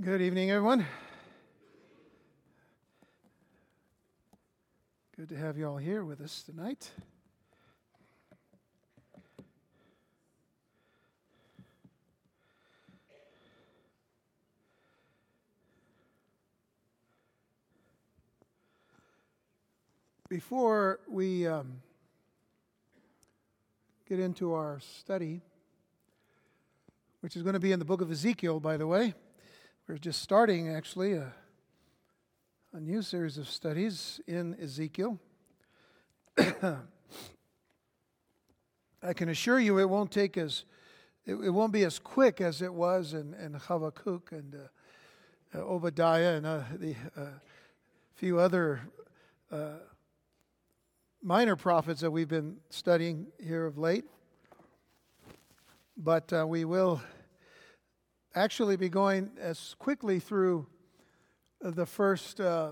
Good evening, everyone. Good to have you all here with us tonight. Before we um, get into our study, which is going to be in the book of Ezekiel, by the way, we're just starting actually a, a new series of studies in Ezekiel. I can assure you it won't take as it, it, won't be as quick as it was in, in Habakkuk and uh, uh, Obadiah and uh, the uh, few other uh, minor prophets that we've been studying here of late. But uh, we will actually be going as quickly through the first uh,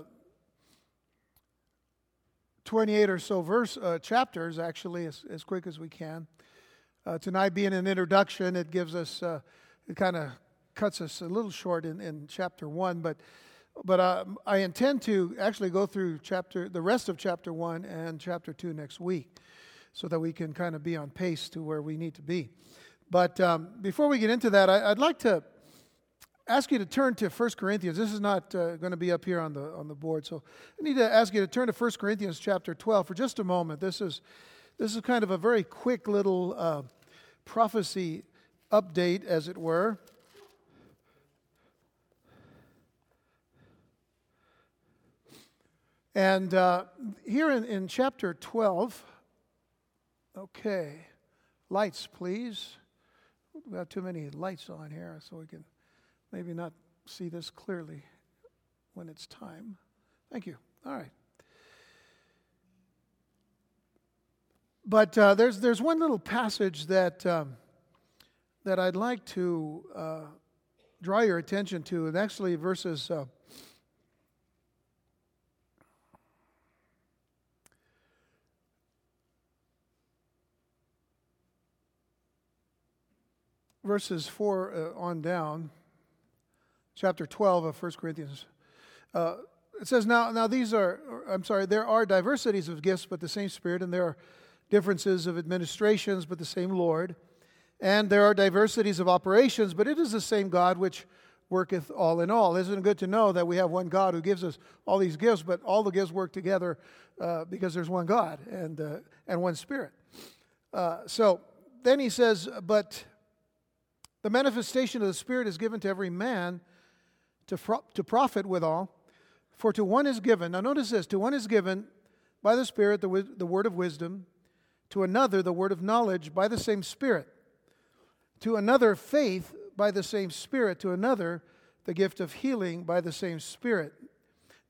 28 or so verse uh, chapters, actually, as, as quick as we can. Uh, tonight being an introduction, it gives us, uh, it kind of cuts us a little short in, in chapter one, but but uh, I intend to actually go through chapter the rest of chapter one and chapter two next week, so that we can kind of be on pace to where we need to be. But um, before we get into that, I, would like to ask you to turn to 1 Corinthians. This is not uh, going to be up here on the on the board, so I need to ask you to turn to 1 Corinthians chapter 12 for just a moment. This is this is kind of a very quick little uh, prophecy update, as it were. And uh, here in, in chapter 12, okay, lights, please. We have too many lights on here, so we can maybe not see this clearly when it's time. Thank you. All right. But uh, there's, there's one little passage that, um, that I'd like to uh, draw your attention to, and actually verses uh, verses 4 uh, on down, chapter 12 of 1 Corinthians. Uh, it says, now, now these are, I'm sorry, there are diversities of gifts, but the same Spirit, and there are differences of administrations, but the same Lord. And there are diversities of operations, but it is the same God which worketh all in all. Isn't it good to know that we have one God who gives us all these gifts, but all the gifts work together uh, because there's one God and, uh, and one Spirit. Uh, so then he says, but the manifestation of the Spirit is given to every man to, to profit withal. For to one is given, now notice this, to one is given by the Spirit the, the word of wisdom, to another the word of knowledge by the same Spirit, to another faith by the same Spirit, to another the gift of healing by the same Spirit.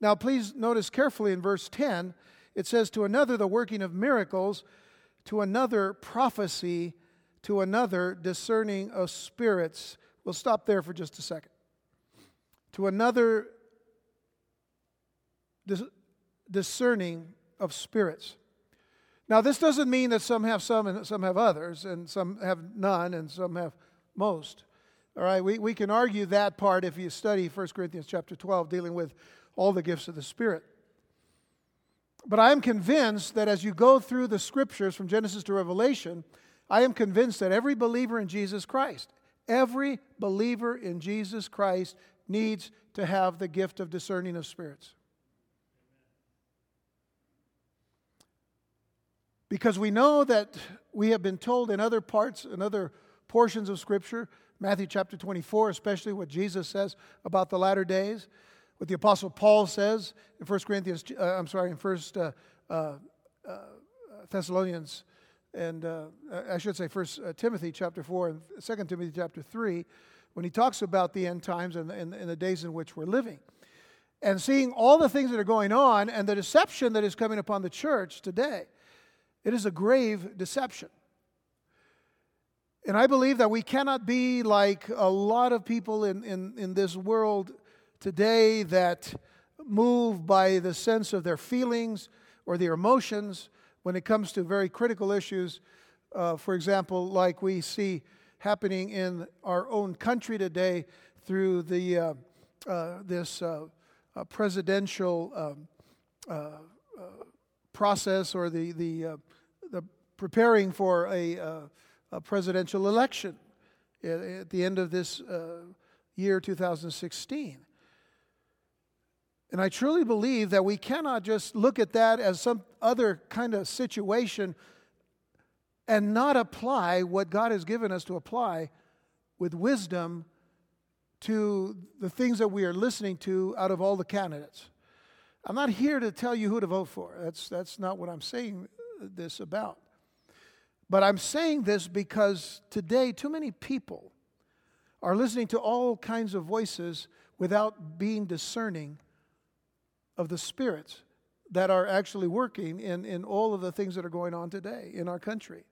Now, please notice carefully in verse 10, it says, To another the working of miracles, to another prophecy, to another discerning of spirits. We'll stop there for just a second. To another dis- discerning of spirits. Now, this doesn't mean that some have some and some have others, and some have none and some have most. All right, we, we can argue that part if you study 1 Corinthians chapter 12, dealing with all the gifts of the Spirit. But I am convinced that as you go through the scriptures from Genesis to Revelation, I am convinced that every believer in Jesus Christ, every believer in Jesus Christ needs to have the gift of discerning of spirits. Because we know that we have been told in other parts, in other portions of Scripture, Matthew chapter 24, especially what Jesus says about the latter days, what the Apostle Paul says in 1 Corinthians, uh, I'm sorry, in 1 uh, uh, uh, Thessalonians and uh, I should say First uh, Timothy chapter four and Second Timothy chapter three, when he talks about the end times and, and, and the days in which we're living, and seeing all the things that are going on and the deception that is coming upon the church today, it is a grave deception. And I believe that we cannot be like a lot of people in, in, in this world today that move by the sense of their feelings or their emotions when it comes to very critical issues, uh, for example, like we see happening in our own country today through the, uh, uh, this uh, uh, presidential um, uh, uh, process or the, the, the preparing for a, a, presidential election at, the end of this year 2016. And I truly believe that we cannot just look at that as some other kind of situation and not apply what God has given us to apply with wisdom to the things that we are listening to out of all the candidates. I'm not here to tell you who to vote for. That's, that's not what I'm saying this about. But I'm saying this because today, too many people are listening to all kinds of voices without being discerning of the spirits that are actually working in, in all of the things that are going on today in our country.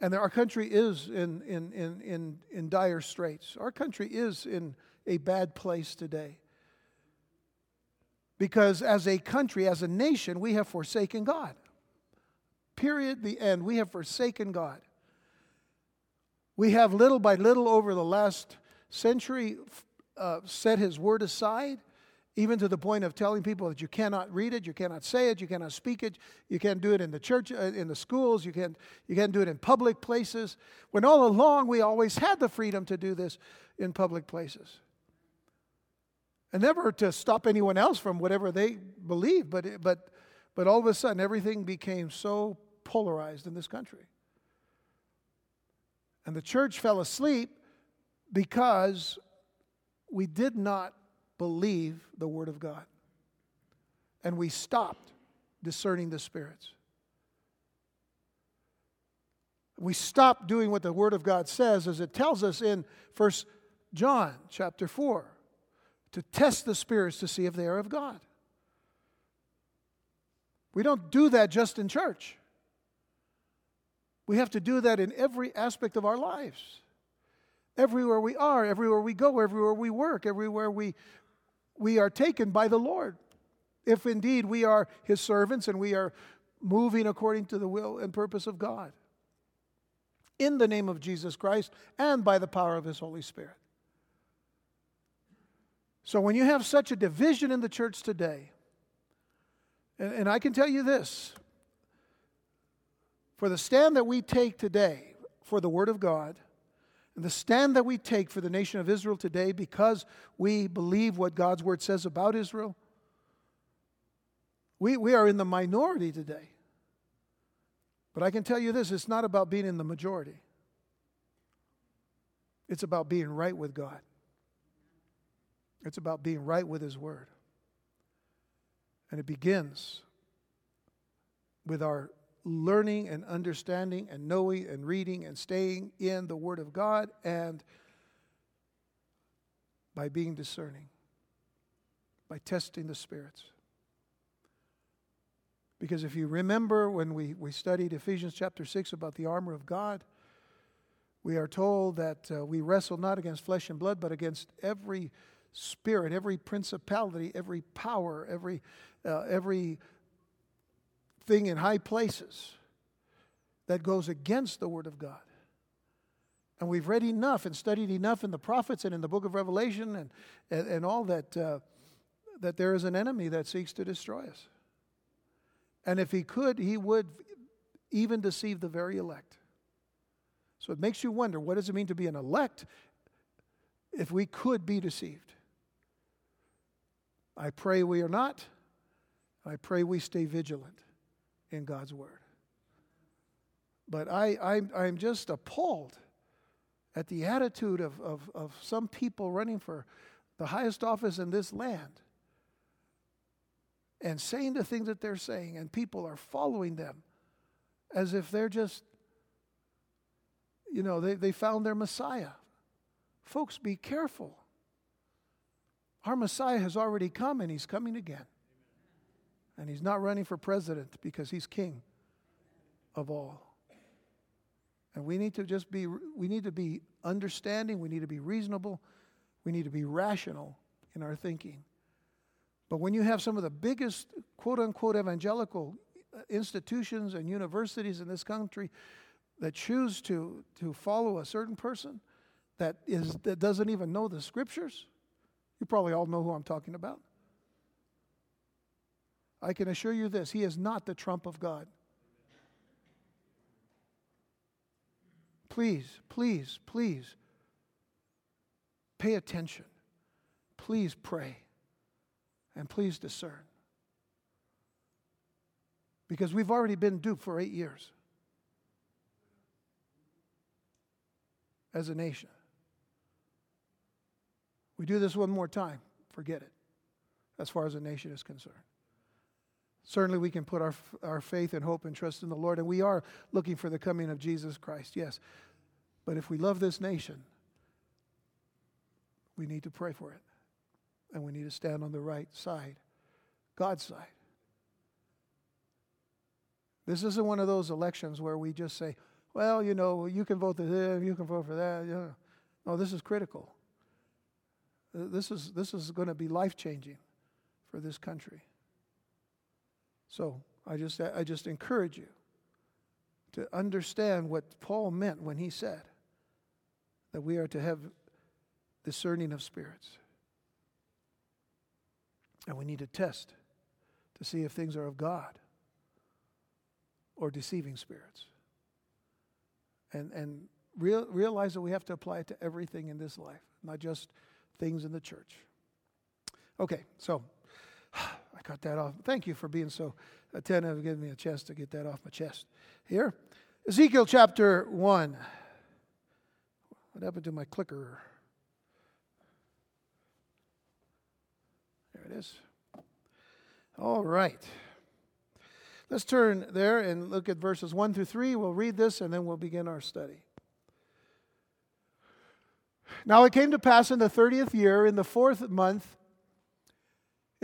And our country is in, in, in, in, in dire straits. Our country is in a bad place today. Because as a country, as a nation, we have forsaken God. Period, the end. We have forsaken God. We have little by little over the last century uh, set His word aside even to the point of telling people that you cannot read it, you cannot say it, you cannot speak it, you can't do it in the church, uh, in the schools, you can't, you can't do it in public places. When all along we always had the freedom to do this in public places. And never to stop anyone else from whatever they believe, but, but, but all of a sudden everything became so polarized in this country. And the church fell asleep because we did not believe the Word of God. And we stopped discerning the spirits. We stopped doing what the Word of God says, as it tells us in First John chapter 4, to test the spirits to see if they are of God. We don't do that just in church. We have to do that in every aspect of our lives. Everywhere we are, everywhere we go, everywhere we work, everywhere we, we are taken by the Lord. If indeed we are His servants and we are moving according to the will and purpose of God. In the name of Jesus Christ and by the power of His Holy Spirit. So when you have such a division in the church today, and, and I can tell you this for the stand that we take today for the Word of God, and the stand that we take for the nation of Israel today because we believe what God's word says about Israel, we, we are in the minority today. But I can tell you this it's not about being in the majority, it's about being right with God. It's about being right with His Word. And it begins with our learning and understanding and knowing and reading and staying in the Word of God and by being discerning, by testing the spirits. Because if you remember when we, we studied Ephesians chapter 6 about the armor of God, we are told that uh, we wrestle not against flesh and blood, but against every spirit, every principality, every power, every, uh, every thing in high places that goes against the Word of God. And we've read enough and studied enough in the prophets and in the book of Revelation and, and, and all that, uh, that there is an enemy that seeks to destroy us. And if he could, he would even deceive the very elect. So it makes you wonder what does it mean to be an elect if we could be deceived? I pray we are not. I pray we stay vigilant in God's Word. But I, I'm, I'm just appalled at the attitude of, of, of some people running for the highest office in this land and saying the things that they're saying, and people are following them as if they're just, you know, they, they found their Messiah. Folks, be careful. Our Messiah has already come and he's coming again. And he's not running for president because he's king of all. And we need to just be, we need to be understanding, we need to be reasonable, we need to be rational in our thinking. But when you have some of the biggest quote unquote evangelical institutions and universities in this country that choose to, to follow a certain person that, is, that doesn't even know the scriptures, You probably all know who I'm talking about. I can assure you this He is not the trump of God. Please, please, please pay attention. Please pray. And please discern. Because we've already been duped for eight years as a nation. We do this one more time, forget it, as far as a nation is concerned. Certainly, we can put our, our faith and hope and trust in the Lord, and we are looking for the coming of Jesus Christ, yes. But if we love this nation, we need to pray for it. And we need to stand on the right side, God's side. This isn't one of those elections where we just say, well, you know, you can vote for this, you can vote for that. Yeah. No, this is critical. This is, this is going to be life changing for this country. So I just, I just encourage you to understand what Paul meant when he said that we are to have discerning of spirits. And we need to test to see if things are of God or deceiving spirits. And, and real, realize that we have to apply it to everything in this life, not just things in the church. Okay, so I got that off. Thank you for being so attentive, giving me a chance to get that off my chest. Here, Ezekiel chapter 1. What happened to my clicker? There it is. All right. Let's turn there and look at verses 1 through 3. We'll read this and then we'll begin our study. Now it came to pass in the 30th year, in the fourth month,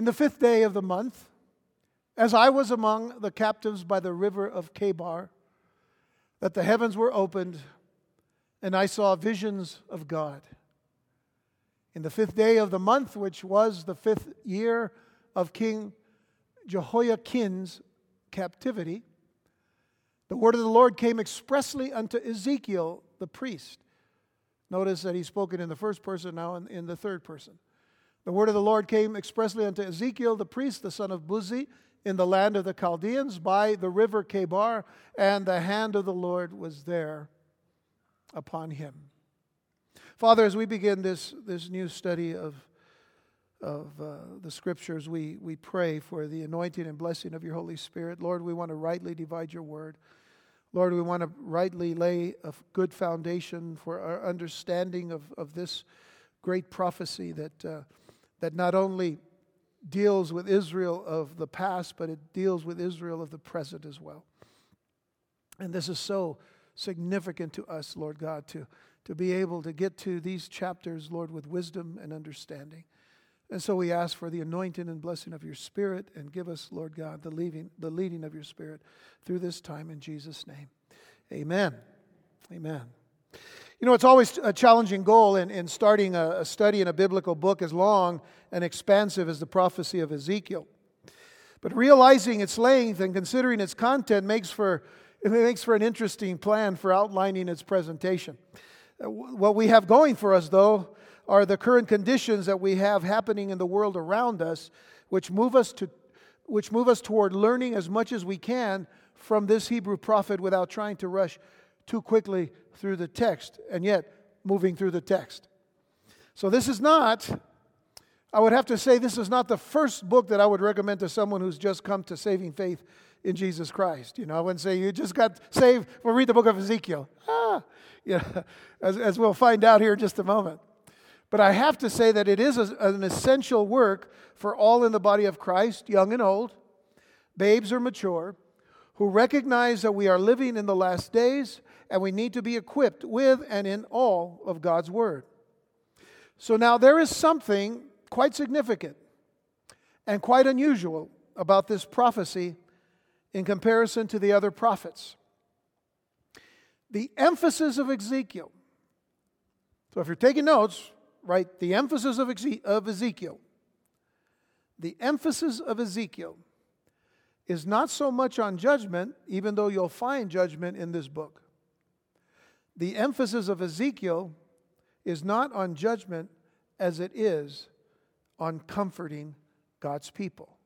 in the fifth day of the month, as I was among the captives by the river of Chebar, that the heavens were opened, and I saw visions of God. In the fifth day of the month, which was the fifth year of King Jehoiakim's captivity, the word of the Lord came expressly unto Ezekiel the priest. Notice that he's spoken in the first person, now in, in the third person. The word of the Lord came expressly unto Ezekiel the priest, the son of Buzi, in the land of the Chaldeans by the river Chebar, and the hand of the Lord was there upon him. Father, as we begin this, this new study of of uh, the scriptures, we, we pray for the anointing and blessing of your Holy Spirit. Lord, we want to rightly divide your word. Lord, we want to rightly lay a good foundation for our understanding of, of this great prophecy that, uh, that not only deals with Israel of the past, but it deals with Israel of the present as well. And this is so significant to us, Lord God, to, to be able to get to these chapters, Lord, with wisdom and understanding. And so we ask for the anointing and blessing of your Spirit and give us, Lord God, the leading, the leading of your Spirit through this time in Jesus' name. Amen. Amen. You know, it's always a challenging goal in, in starting a, a study in a biblical book as long and expansive as the prophecy of Ezekiel. But realizing its length and considering its content makes for, it makes for an interesting plan for outlining its presentation. Uh, what we have going for us, though, are the current conditions that we have happening in the world around us, which move us to which move us toward learning as much as we can from this Hebrew prophet without trying to rush too quickly through the text and yet moving through the text. So this is not I would have to say this is not the first book that I would recommend to someone who's just come to saving faith in Jesus Christ. You know, I wouldn't say you just got saved. Well, read the book of Ezekiel. Ah, know, as, as we'll find out here in just a moment. But I have to say that it is a, an essential work for all in the body of Christ, young and old, babes or mature, who recognize that we are living in the last days and we need to be equipped with and in all of God's Word. So now there is something quite significant and quite unusual about this prophecy in comparison to the other prophets. The emphasis of Ezekiel. So if you're taking notes, write The emphasis of Ezekiel, the emphasis of Ezekiel is not so much on judgment, even though you'll find judgment in this book. The emphasis of Ezekiel is not on judgment as it is on comforting God's people,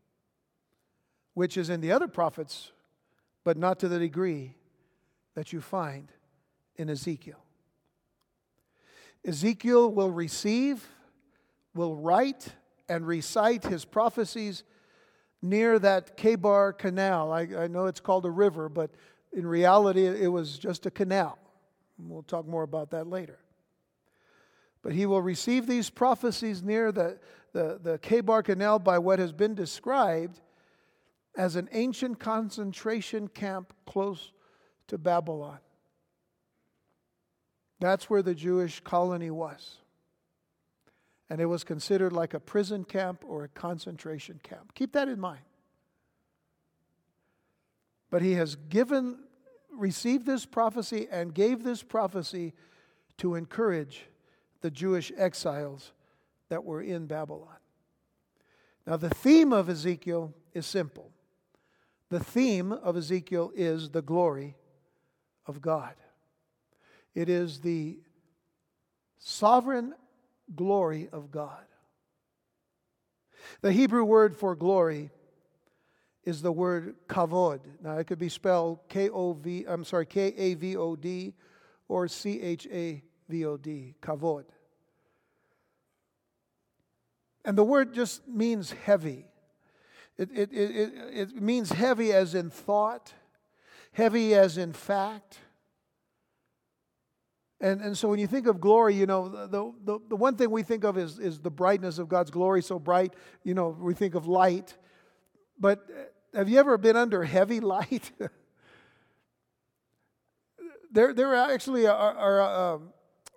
which is in the other prophets, but not to the degree that you find in Ezekiel. Ezekiel will receive, will write, and recite his prophecies near that Chebar Canal. I, I know it's called a river, but in reality, it was just a canal. We'll talk more about that later. But he will receive these prophecies near the, the, the Chebar Canal by what has been described as an ancient concentration camp close to Babylon. That's where the Jewish colony was. And it was considered like a prison camp or a concentration camp. Keep that in mind. But he has given, received this prophecy and gave this prophecy to encourage the Jewish exiles that were in Babylon. Now, the theme of Ezekiel is simple. The theme of Ezekiel is the glory of God. It is the sovereign glory of God. The Hebrew word for glory is the word kavod. Now it could be spelled K O V I'm sorry K A V O D or C H A V O D, kavod. And the word just means heavy. It, it, it, it, means heavy as in thought, heavy as in fact, and, and so when you think of glory, you know, the, the, the one thing we think of is, is the brightness of God's glory, so bright, you know, we think of light. But have you ever been under heavy light? there, there actually are, are uh,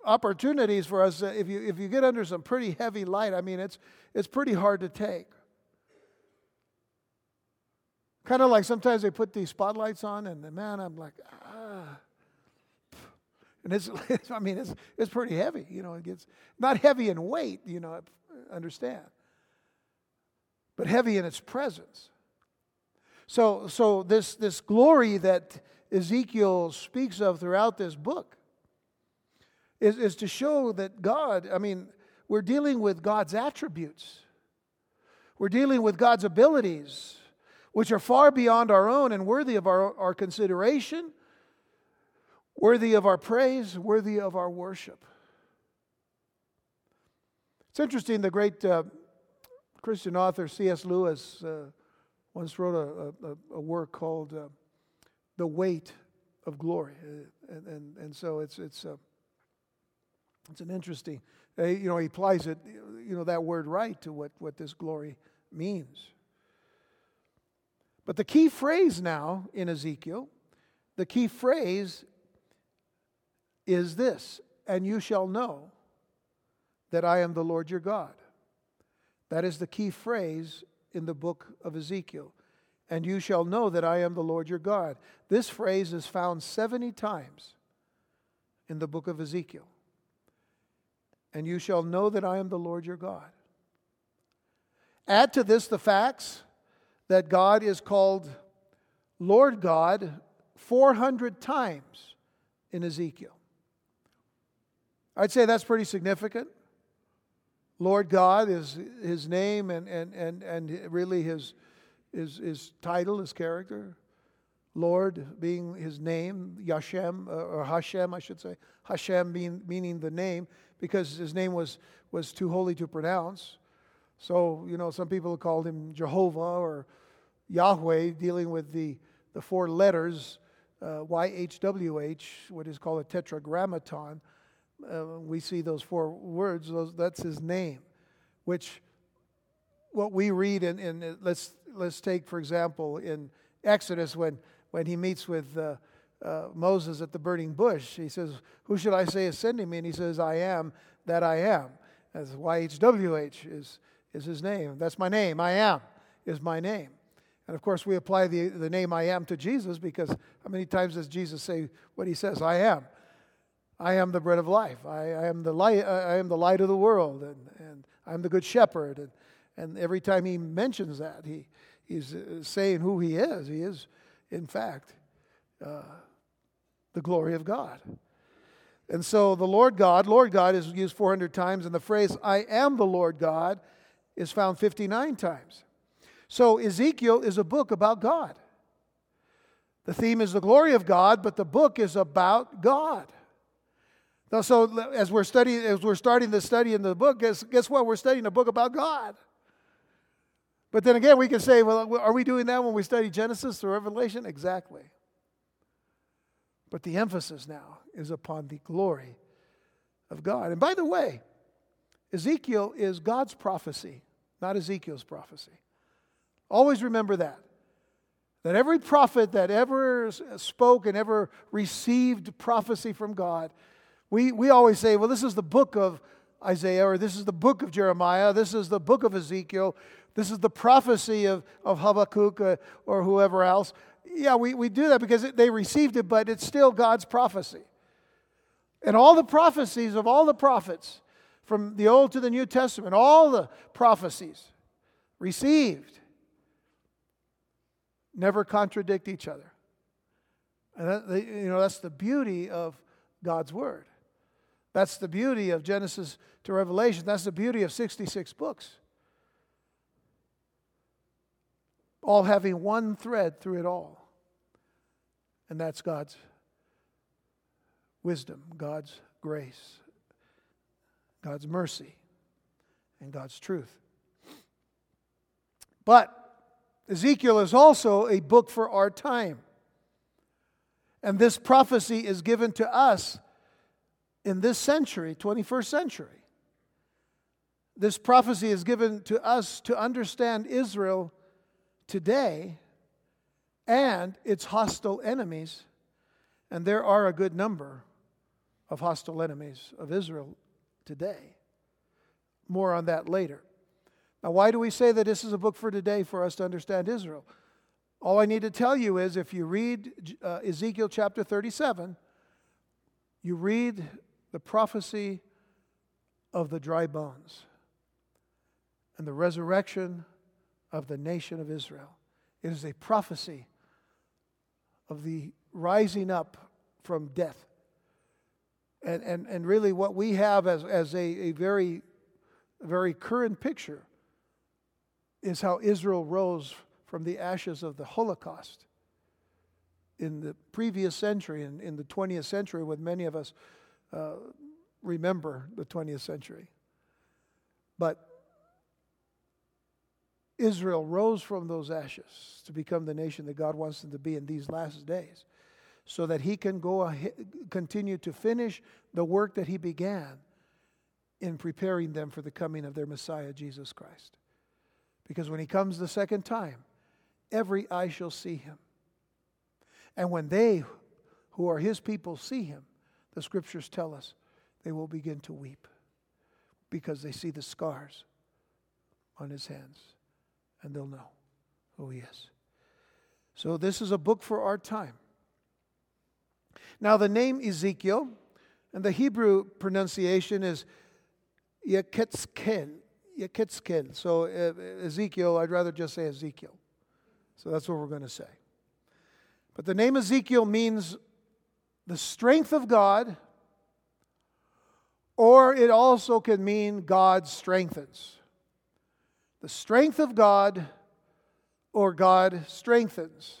opportunities for us. Uh, if, you, if you get under some pretty heavy light, I mean, it's, it's pretty hard to take. Kind of like sometimes they put these spotlights on, and man, I'm like, ah. And it's, I mean, it's, it's pretty heavy. You know, it gets not heavy in weight, you know, understand, but heavy in its presence. So, so this, this glory that Ezekiel speaks of throughout this book is, is to show that God, I mean, we're dealing with God's attributes. We're dealing with God's abilities, which are far beyond our own and worthy of our, our consideration worthy of our praise, worthy of our worship. It's interesting, the great uh, Christian author C.S. Lewis uh, once wrote a, a, a work called uh, The Weight of Glory. Uh, and, and, and so it's, it's, uh, it's an interesting, uh, you know, he applies it, you know, that word right to what, what this glory means. But the key phrase now in Ezekiel, the key phrase is this and you shall know that I am the Lord your God. That is the key phrase in the book of Ezekiel. And you shall know that I am the Lord your God. This phrase is found 70 times in the book of Ezekiel. And you shall know that I am the Lord your God. Add to this the facts that God is called Lord God 400 times in Ezekiel. I'd say that's pretty significant. Lord God is his name and, and, and, and really his, his, his title, his character. Lord being his name, Yashem, uh, or Hashem, I should say. Hashem being, meaning the name, because his name was, was too holy to pronounce. So, you know, some people called him Jehovah or Yahweh, dealing with the, the four letters, uh, YHWH, what is called a tetragrammaton uh, we see those four words, those, that's his name, which what we read in, in let's, let's take, for example, in Exodus when, when he meets with uh, uh, Moses at the burning bush, he says, Who should I say is sending me? And he says, I am that I am. As YHWH is, is his name. That's my name. I am is my name. And of course, we apply the, the name I am to Jesus because how many times does Jesus say what he says? I am. I am the bread of life. I, I, am the light. I am the light of the world, and, and I'm the good shepherd. And, and every time he mentions that, he, he's uh, saying who he is. He is, in fact, uh, the glory of God. And so the Lord God, Lord God is used 400 times, and the phrase "I am the Lord God" is found 59 times. So Ezekiel is a book about God. The theme is the glory of God, but the book is about God. So as we're studying, as we're starting the study in the book, guess, guess what? We're studying a book about God. But then again, we can say, well, are we doing that when we study Genesis or Revelation? Exactly. But the emphasis now is upon the glory of God. And by the way, Ezekiel is God's prophecy, not Ezekiel's prophecy. Always remember that. That every prophet that ever spoke and ever received prophecy from God, we, we always say, well, this is the book of Isaiah, or this is the book of Jeremiah, this is the book of Ezekiel, this is the prophecy of, of Habakkuk uh, or whoever else. Yeah, we, we do that because it, they received it, but it's still God's prophecy. And all the prophecies of all the prophets, from the Old to the New Testament, all the prophecies received never contradict each other. And that, you know, that's the beauty of God's Word. That's the beauty of Genesis to Revelation. That's the beauty of 66 books. All having one thread through it all. And that's God's wisdom, God's grace, God's mercy, and God's truth. But Ezekiel is also a book for our time. And this prophecy is given to us in this century, 21st century. This prophecy is given to us to understand Israel today and its hostile enemies. And there are a good number of hostile enemies of Israel today. More on that later. Now, why do we say that this is a book for today for us to understand Israel? All I need to tell you is if you read uh, Ezekiel chapter 37, you read the prophecy of the dry bones and the resurrection of the nation of Israel. It is a prophecy of the rising up from death. And, and, and really, what we have as, as a, a very, very current picture is how Israel rose from the ashes of the Holocaust in the previous century, in, in the 20th century, with many of us remember the 20th century. But Israel rose from those ashes to become the nation that God wants them to be in these last days so that he can go ahead, continue to finish the work that he began in preparing them for the coming of their Messiah, Jesus Christ. Because when he comes the second time, every eye shall see him. And when they who are his people see him, the scriptures tell us they will begin to weep because they see the scars on his hands and they'll know who he is. So, this is a book for our time. Now, the name Ezekiel and the Hebrew pronunciation is Yeketzkel. Yeketzkel. So, uh, Ezekiel, I'd rather just say Ezekiel. So, that's what we're going to say. But the name Ezekiel means the strength of God, or it also can mean God strengthens. The strength of God, or God strengthens.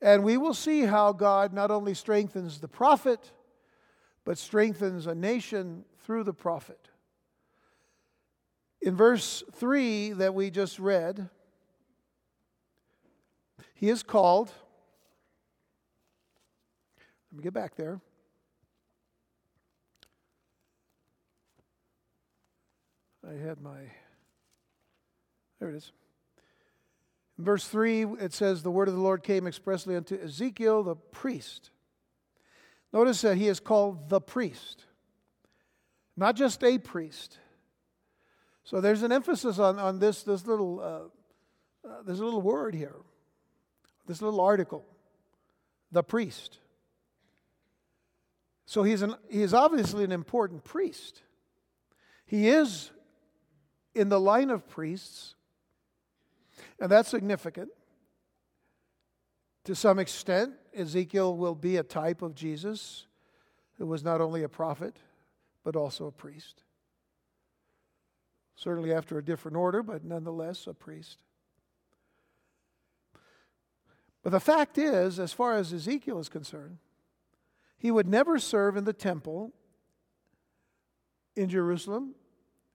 And we will see how God not only strengthens the prophet, but strengthens a nation through the prophet. In verse 3 that we just read, he is called let me get back there. I had my, there it is. In verse 3, it says, The word of the Lord came expressly unto Ezekiel the priest. Notice that he is called the priest, not just a priest. So there's an emphasis on, on this, this little, uh, uh, little word here, this little article, the priest. So he's, an, he is obviously an important priest. He is in the line of priests, and that's significant. To some extent, Ezekiel will be a type of Jesus, who was not only a prophet, but also a priest. certainly after a different order, but nonetheless a priest. But the fact is, as far as Ezekiel is concerned, he would never serve in the temple in Jerusalem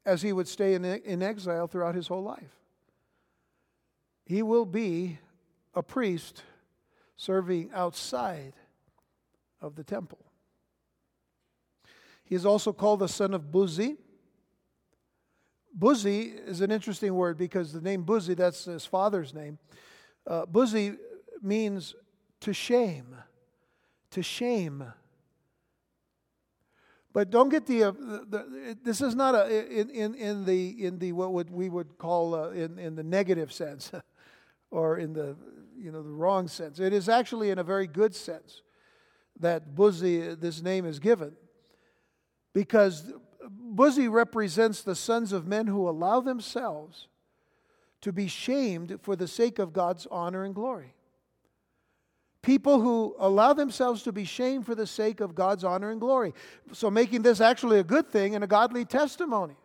as he would stay in, in exile throughout his whole life. He will be a priest serving outside of the temple. He is also called the son of Buzi. Buzi is an interesting word because the name Buzi, that's his father's name. Uh, Buzi means to shame, to shame. But don't get the, uh, the, this is not a in, in, in the in the what would we would call uh, in in the negative sense, or in the you know the wrong sense. It is actually in a very good sense that Buzi this name is given, because Buzi represents the sons of men who allow themselves to be shamed for the sake of God's honor and glory. People who allow themselves to be shamed for the sake of God's honor and glory. So, making this actually a good thing and a godly testimony.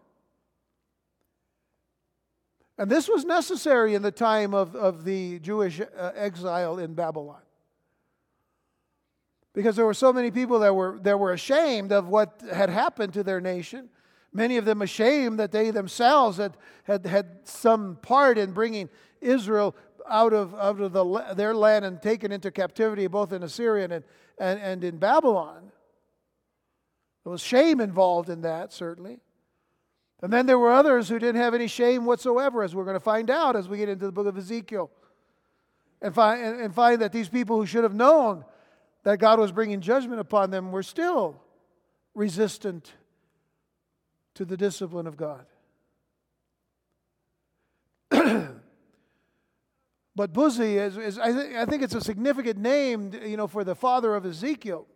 And this was necessary in the time of, of the Jewish uh, exile in Babylon. Because there were so many people that were, that were ashamed of what had happened to their nation. Many of them ashamed that they themselves had, had, had some part in bringing Israel out of, out of the, their land and taken into captivity, both in Assyria and, and, and in Babylon. There was shame involved in that, certainly. And then there were others who didn't have any shame whatsoever, as we're going to find out as we get into the book of Ezekiel. And find, and find that these people who should have known that God was bringing judgment upon them were still resistant to the discipline of God. But Buzi is, is I, th- I think it's a significant name, you know, for the father of Ezekiel.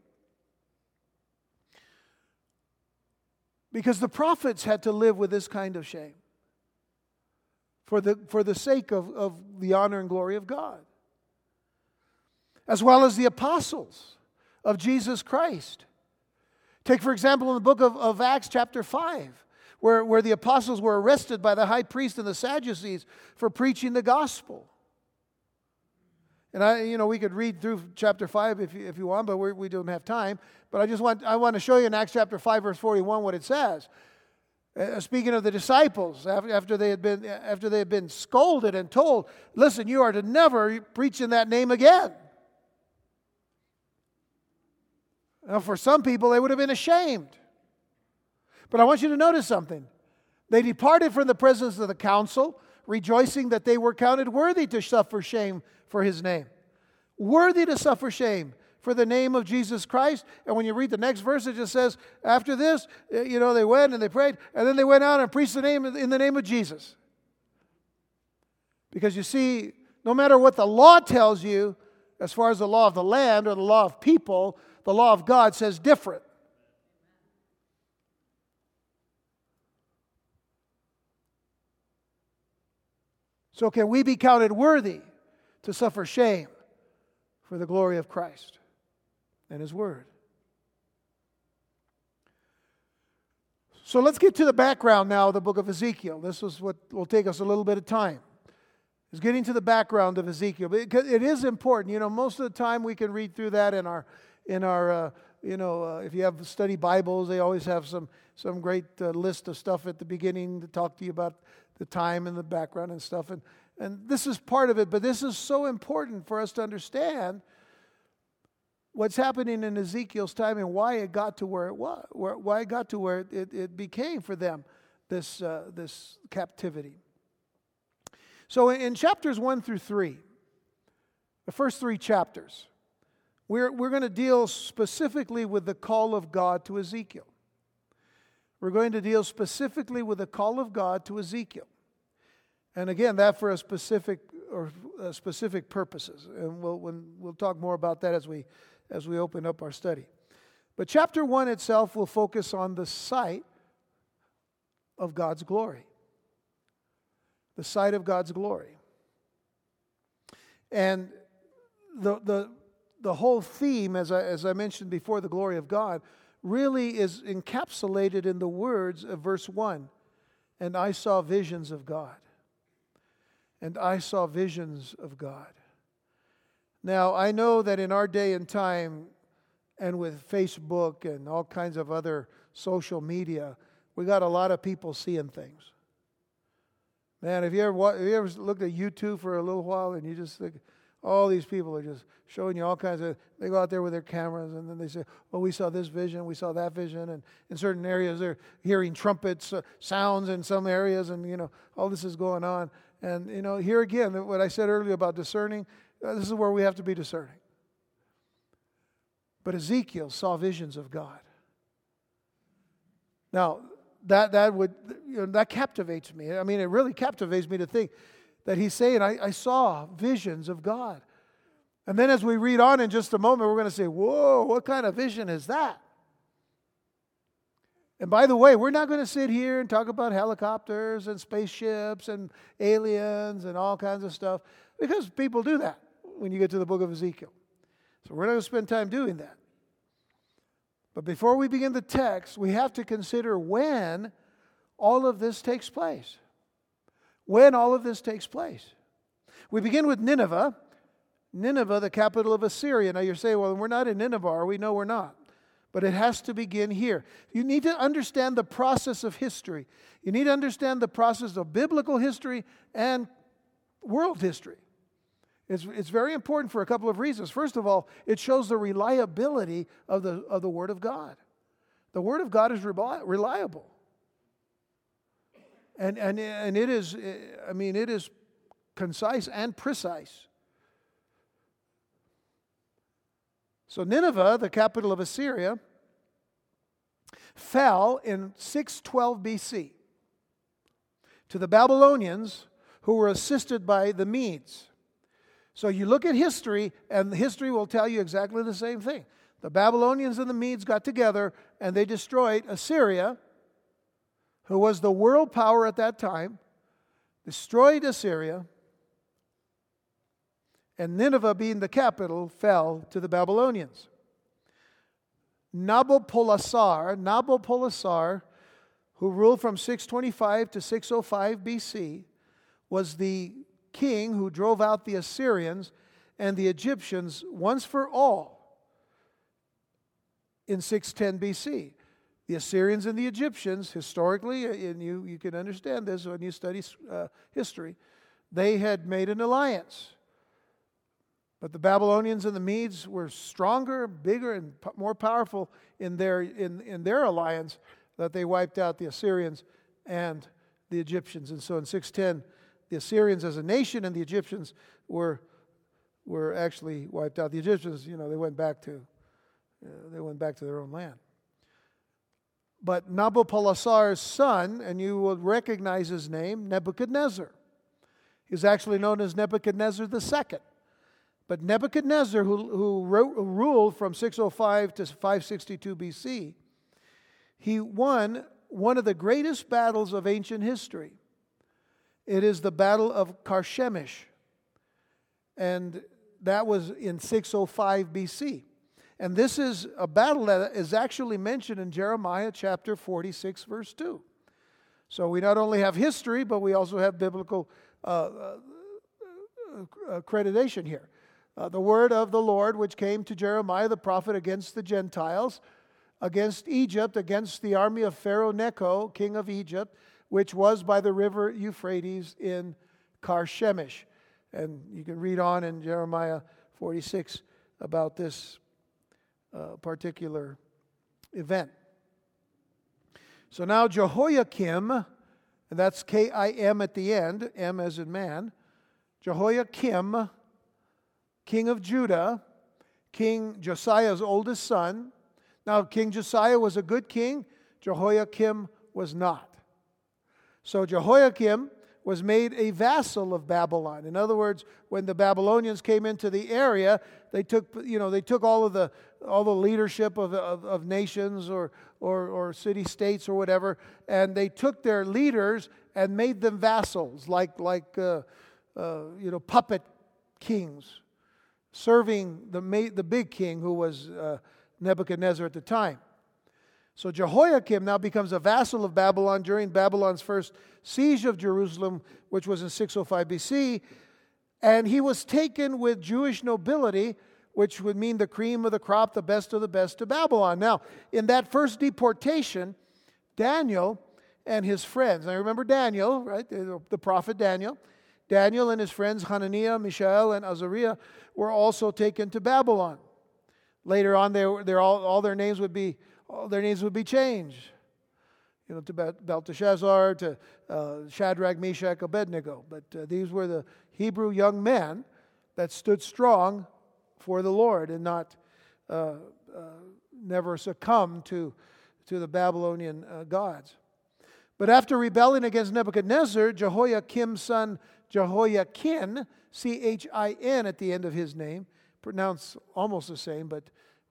Because the prophets had to live with this kind of shame for the, for the sake of, of the honor and glory of God. As well as the apostles of Jesus Christ. Take, for example, in the book of, of Acts, chapter 5, where, where the apostles were arrested by the high priest and the Sadducees for preaching the gospel. And I, you know, we could read through chapter 5 if you, if you want, but we're, we do not have time. But I just want, I want to show you in Acts chapter 5, verse 41, what it says. Uh, speaking of the disciples, after they, had been, after they had been scolded and told, listen, you are to never preach in that name again. Now, for some people, they would have been ashamed. But I want you to notice something. They departed from the presence of the council, rejoicing that they were counted worthy to suffer shame for his name. Worthy to suffer shame for the name of Jesus Christ. And when you read the next verse, it just says, after this, eh, you know, they went and they prayed, and then they went out and preached the name in the name of Jesus. Because you see, no matter what the law tells you, as far as the law of the land or the law of people, the law of God says different. So, can we be counted worthy to suffer shame for the glory of Christ and His Word. So let's get to the background now of the book of Ezekiel. This is what will take us a little bit of time. Is getting to the background of Ezekiel because it is important. You know, most of the time we can read through that in our in our uh, you know uh, if you have study Bibles, they always have some some great uh, list of stuff at the beginning to talk to you about the time and the background and stuff. And and this is part of it, but this is so important for us to understand what's happening in Ezekiel's time and why it got to where it was, why it got to where it, it became for them this, uh, this captivity. So in chapters 1 through 3, the first three chapters, we're, we're going to deal specifically with the call of God to Ezekiel. We're going to deal specifically with the call of God to Ezekiel. And again, that for a specific or uh, specific purposes. And we'll, when, we'll talk more about that as we, as we open up our study. But chapter 1 itself will focus on the sight of God's glory. The sight of God's glory. And the, the, the whole theme, as I, as I mentioned before, the glory of God, really is encapsulated in the words of verse 1 and I saw visions of God. And I saw visions of God. Now, I know that in our day and time, and with Facebook and all kinds of other social media, we got a lot of people seeing things. Man, have you ever, have you ever looked at YouTube for a little while and you just think, all these people are just showing you all kinds of, they go out there with their cameras and then they say, well, we saw this vision, we saw that vision. And in certain areas, they're hearing trumpets, uh, sounds in some areas, and, you know, all this is going on. And, you know, here again, what I said earlier about discerning, uh, this is where we have to be discerning. But Ezekiel saw visions of God. Now, that, that would, you know, that captivates me. I mean, it really captivates me to think that he's saying, I, I saw visions of God. And then as we read on in just a moment, we're going to say, Whoa, what kind of vision is that? And by the way, we're not going to sit here and talk about helicopters and spaceships and aliens and all kinds of stuff because people do that when you get to the book of Ezekiel. So we're not going to spend time doing that. But before we begin the text, we have to consider when all of this takes place. When all of this takes place. We begin with Nineveh. Nineveh, the capital of Assyria. Now you're saying, well, we're not in Nineveh, are we? No, we're not. But it has to begin here. You need to understand the process of history. You need to understand the process of biblical history and world history. It's, it's very important for a couple of reasons. First of all, it shows the reliability of the, of the Word of God. The Word of God is reliable. And, and, and it is, I mean, it is concise and precise. So, Nineveh, the capital of Assyria, fell in 612 BC to the Babylonians who were assisted by the Medes. So you look at history, and history will tell you exactly the same thing. The Babylonians and the Medes got together and they destroyed Assyria, who was the world power at that time, destroyed Assyria, and Nineveh, being the capital, fell to the Babylonians. Nabopolassar, Nabopolassar, who ruled from 625 to 605 BC, was the king who drove out the Assyrians and the Egyptians once for all in 610 BC. The Assyrians and the Egyptians, historically, and you, you can understand this when you study uh, history, they had made an alliance. But the Babylonians and the Medes were stronger, bigger, and p- more powerful in their, in, in their alliance that they wiped out the Assyrians and the Egyptians. And so in 610, the Assyrians as a nation and the Egyptians were, were actually wiped out. The Egyptians, you know, they went back to, uh, they went back to their own land. But Nabopolassar's son, and you will recognize his name, Nebuchadnezzar. He's actually known as Nebuchadnezzar II. But Nebuchadnezzar, who, who, wrote, ruled from 605 to 562 BC, he won one of the greatest battles of ancient history. It is the Battle of Carchemish. And that was in 605 BC. And this is a battle that is actually mentioned in Jeremiah chapter 46, verse 2. So we not only have history, but we also have biblical uh, uh, uh accreditation here. Uh, the word of the Lord, which came to Jeremiah the prophet against the Gentiles, against Egypt, against the army of Pharaoh Necho, king of Egypt, which was by the river Euphrates in Carchemish. And you can read on in Jeremiah 46 about this uh, particular event. So now Jehoiakim, and that's K I M at the end, M as in man, Jehoiakim, king of Judah, King Josiah's oldest son. Now, King Josiah was a good king, Jehoiakim was not. So Jehoiakim was made a vassal of Babylon. In other words, when the Babylonians came into the area, they took, you know, they took all of the, all the leadership of, of, of nations or, or, or city states or whatever, and they took their leaders and made them vassals, like, like uh, uh, you know, puppet kings, serving the, the big king who was uh, Nebuchadnezzar at the time. So Jehoiakim now becomes a vassal of Babylon during Babylon's first siege of Jerusalem, which was in 605 BC. And he was taken with Jewish nobility, which would mean the cream of the crop, the best of the best, to Babylon. Now, in that first deportation, Daniel and his friends, I remember Daniel, right, the prophet Daniel, Daniel and his friends Hananiah, Mishael, and Azariah were also taken to Babylon. Later on, they, were, all, all their names would be all their names would be changed. You know, to Belteshazzar, to uh, Shadrach, Meshach, Abednego. But uh, these were the Hebrew young men that stood strong for the Lord and not uh, uh never succumb to, to the Babylonian uh, gods. But after rebelling against Nebuchadnezzar, Jehoiakim's son Jehoiachin, C H I N at the end of his name, pronounced almost the same, but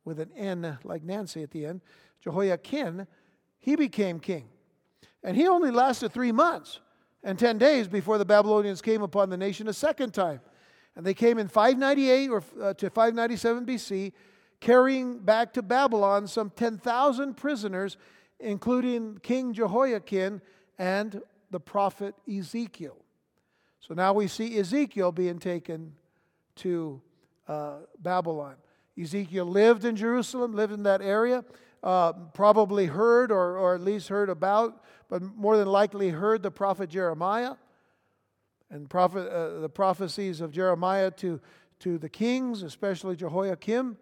with an N like Nancy at the end, Jehoiachin, he became king. And he only lasted three months and 10 days before the Babylonians came upon the nation a second time. And they came in 598 or uh, to 597 BC, carrying back to Babylon some 10,000 prisoners, including King Jehoiakim and the prophet Ezekiel. So now we see Ezekiel being taken to uh, Babylon. Ezekiel lived in Jerusalem, lived in that area, uh, probably heard or, or at least heard about, but more than likely heard the prophet Jeremiah and prophet, uh, the prophecies of Jeremiah to, to the kings, especially Jehoiakim.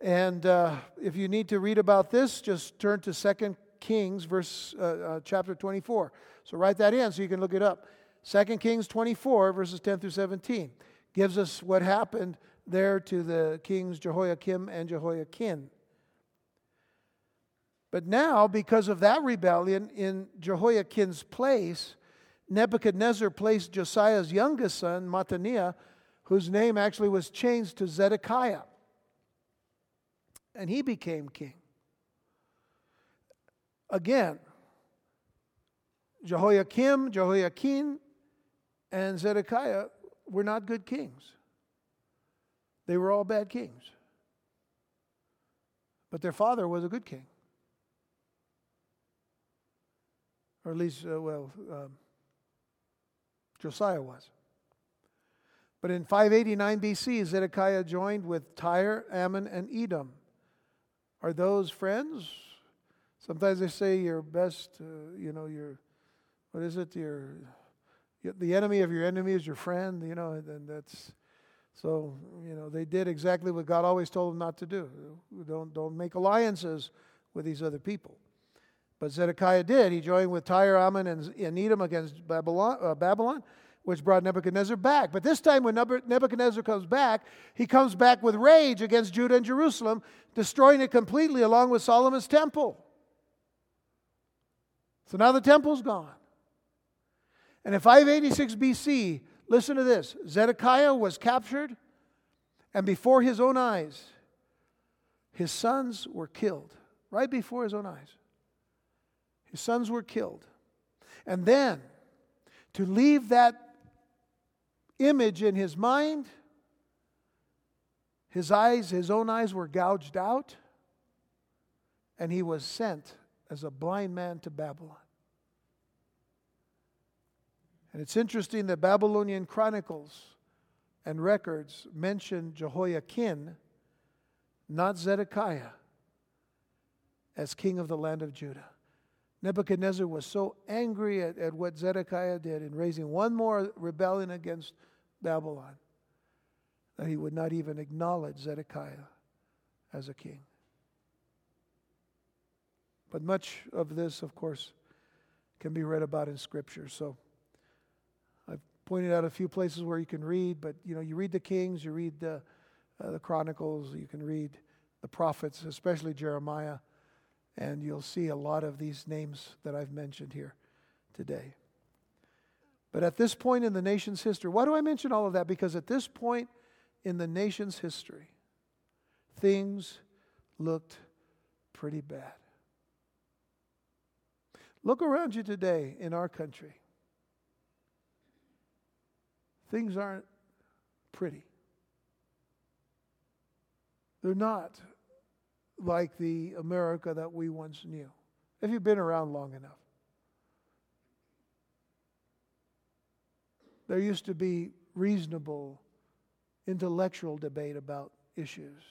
And uh, if you need to read about this, just turn to 2 Kings, verse uh, uh, chapter 24. So write that in so you can look it up. 2 Kings 24, verses 10 through 17 gives us what happened there to the kings Jehoiakim and Jehoiachin. But now, because of that rebellion, in Jehoiachin's place, Nebuchadnezzar placed Josiah's youngest son, Mattaniah, whose name actually was changed to Zedekiah. And he became king. Again, Jehoiakim, Jehoiachin, and Zedekiah were not good kings. They were all bad kings. But their father was a good king. Or at least, uh, well, um, Josiah was. But in 589 BC, Zedekiah joined with Tyre, Ammon, and Edom. Are those friends? Sometimes they say your best, uh, you know, your, what is it? Your, the enemy of your enemy is your friend, you know, and that's, so, you know, they did exactly what God always told them not to do. Don't, don't make alliances with these other people. But Zedekiah did. He joined with Tyre, Ammon, and, Edom against Babylon, uh, Babylon, which brought Nebuchadnezzar back. But this time, when Nebuchadnezzar comes back, he comes back with rage against Judah and Jerusalem, destroying it completely along with Solomon's temple. So now the temple's gone. And in 586 BC, listen to this Zedekiah was captured, and before his own eyes, his sons were killed. Right before his own eyes. His sons were killed. And then, to leave that image in his mind, his eyes, his own eyes were gouged out, and he was sent as a blind man to Babylon. And it's interesting that Babylonian chronicles and records mention Jehoiachin, not Zedekiah, as king of the land of Judah. Nebuchadnezzar was so angry at, at what Zedekiah did in raising one more rebellion against Babylon that he would not even acknowledge Zedekiah as a king. But much of this, of course, can be read about in Scripture. So, I've pointed out a few places where you can read, but you know, you read the Kings, you read the, uh, the Chronicles, you can read the prophets, especially Jeremiah, and you'll see a lot of these names that I've mentioned here today. But at this point in the nation's history, why do I mention all of that? Because at this point in the nation's history, things looked pretty bad. Look around you today in our country. Things aren't pretty. They're not like the America that we once knew. If you've been around long enough, there used to be reasonable intellectual debate about issues.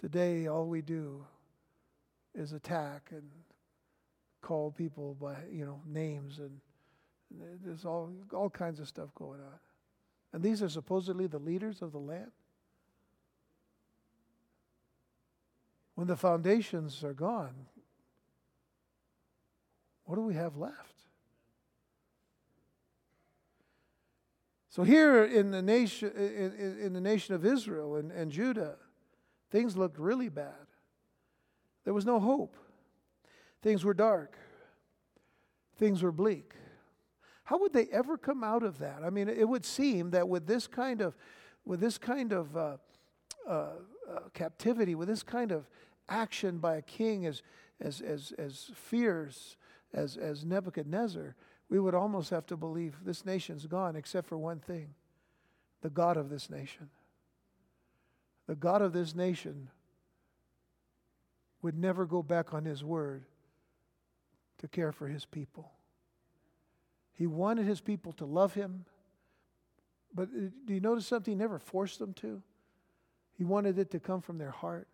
Today, all we do is attack and call people by you know names and there's all all kinds of stuff going on. And these are supposedly the leaders of the land. When the foundations are gone, what do we have left? So here in the nation, in, in the nation of Israel and, and Judah, things looked really bad. There was no hope. Things were dark. Things were bleak. How would they ever come out of that? I mean, it would seem that with this kind of, with this kind of uh, uh, uh, captivity, with this kind of action by a king as, as, as, as fierce as, as Nebuchadnezzar, we would almost have to believe this nation's gone except for one thing the God of this nation. The God of this nation would never go back on his word to care for his people. He wanted his people to love him. But uh, do you notice something? He never forced them to. He wanted it to come from their heart.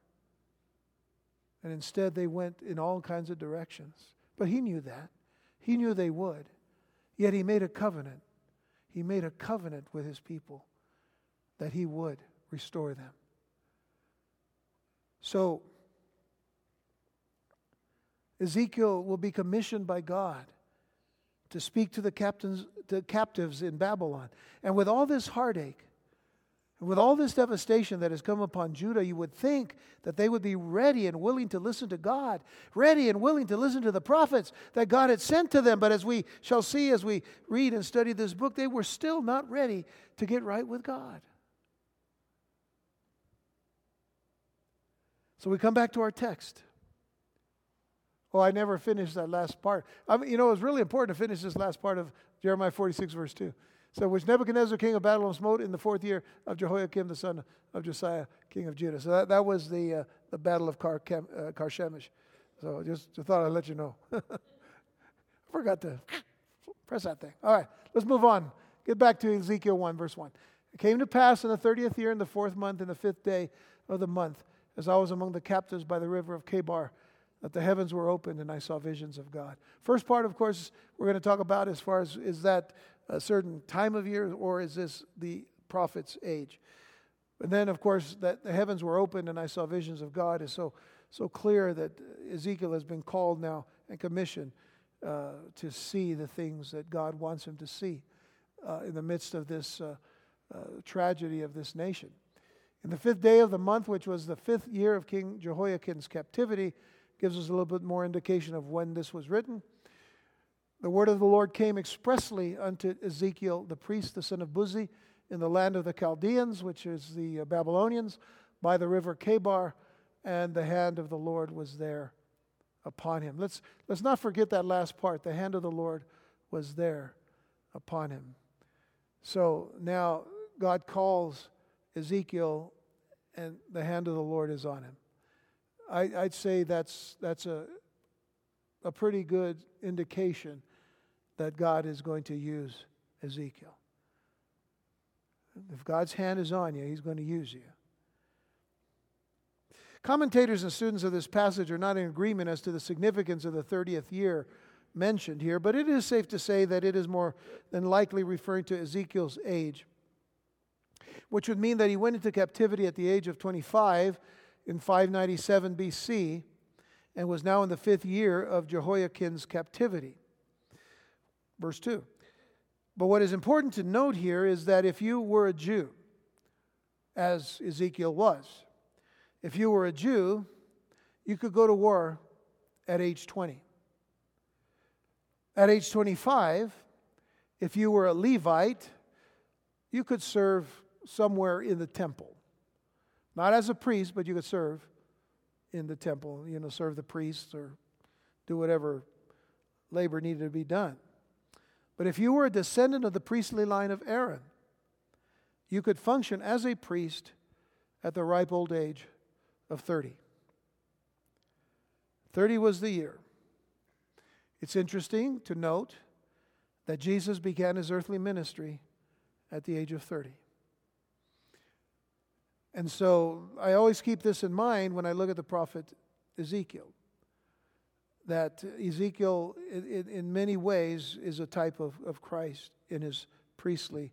And instead, they went in all kinds of directions. But he knew that. He knew they would. Yet he made a covenant. He made a covenant with his people that he would restore them. So, Ezekiel will be commissioned by God to speak to the captains, the captives in Babylon. And with all this heartache, with all this devastation that has come upon Judah, you would think that they would be ready and willing to listen to God, ready and willing to listen to the prophets that God had sent to them. But as we shall see as we read and study this book, they were still not ready to get right with God. So we come back to our text. Oh, I never finished that last part. I mean, you know, it was really important to finish this last part of Jeremiah 46, verse 2. So, which Nebuchadnezzar, king of Babylon, smote in the fourth year of Jehoiakim, the son of Josiah, king of Judah. So, that, that was the, uh, the battle of Car- uh. So, just, just thought I'd let you know. I forgot to press that thing. All right, let's move on. Get back to Ezekiel 1, verse 1. It came to pass in the 30th year, in the fourth month, in the fifth day of the month, as I was among the captives by the river of Chebar that the heavens were opened and I saw visions of God. First part, of course, we're going to talk about as far as is that a certain time of year or is this the prophet's age? And then, of course, that the heavens were opened and I saw visions of God is so, so clear that Ezekiel has been called now and commissioned uh, to see the things that God wants him to see uh, in the midst of this uh, uh tragedy of this nation. In the fifth day of the month, which was the fifth year of King Jehoiachin's captivity, gives us a little bit more indication of when this was written. The word of the Lord came expressly unto Ezekiel, the priest, the son of Buzi, in the land of the Chaldeans, which is the uh, Babylonians, by the river Chebar, and the hand of the Lord was there upon him. Let's, let's not forget that last part. The hand of the Lord was there upon him. So now God calls Ezekiel, and the hand of the Lord is on him. I, would say that's, that's a, a pretty good indication that God is going to use Ezekiel. If God's hand is on you, He's going to use you. Commentators and students of this passage are not in agreement as to the significance of the 30th year mentioned here, but it is safe to say that it is more than likely referring to Ezekiel's age, which would mean that he went into captivity at the age of 25 in 597 BC and was now in the fifth year of Jehoiachin's captivity. Verse 2. But what is important to note here is that if you were a Jew, as Ezekiel was, if you were a Jew, you could go to war at age 20. At age 25, if you were a Levite, you could serve somewhere in the temple. Not as a priest, but you could serve in the temple, you know, serve the priests or do whatever labor needed to be done. But if you were a descendant of the priestly line of Aaron, you could function as a priest at the ripe old age of 30. 30 was the year. It's interesting to note that Jesus began his earthly ministry at the age of 30. And so I always keep this in mind when I look at the prophet Ezekiel. That Ezekiel, in, in many ways, is a type of, of Christ in his priestly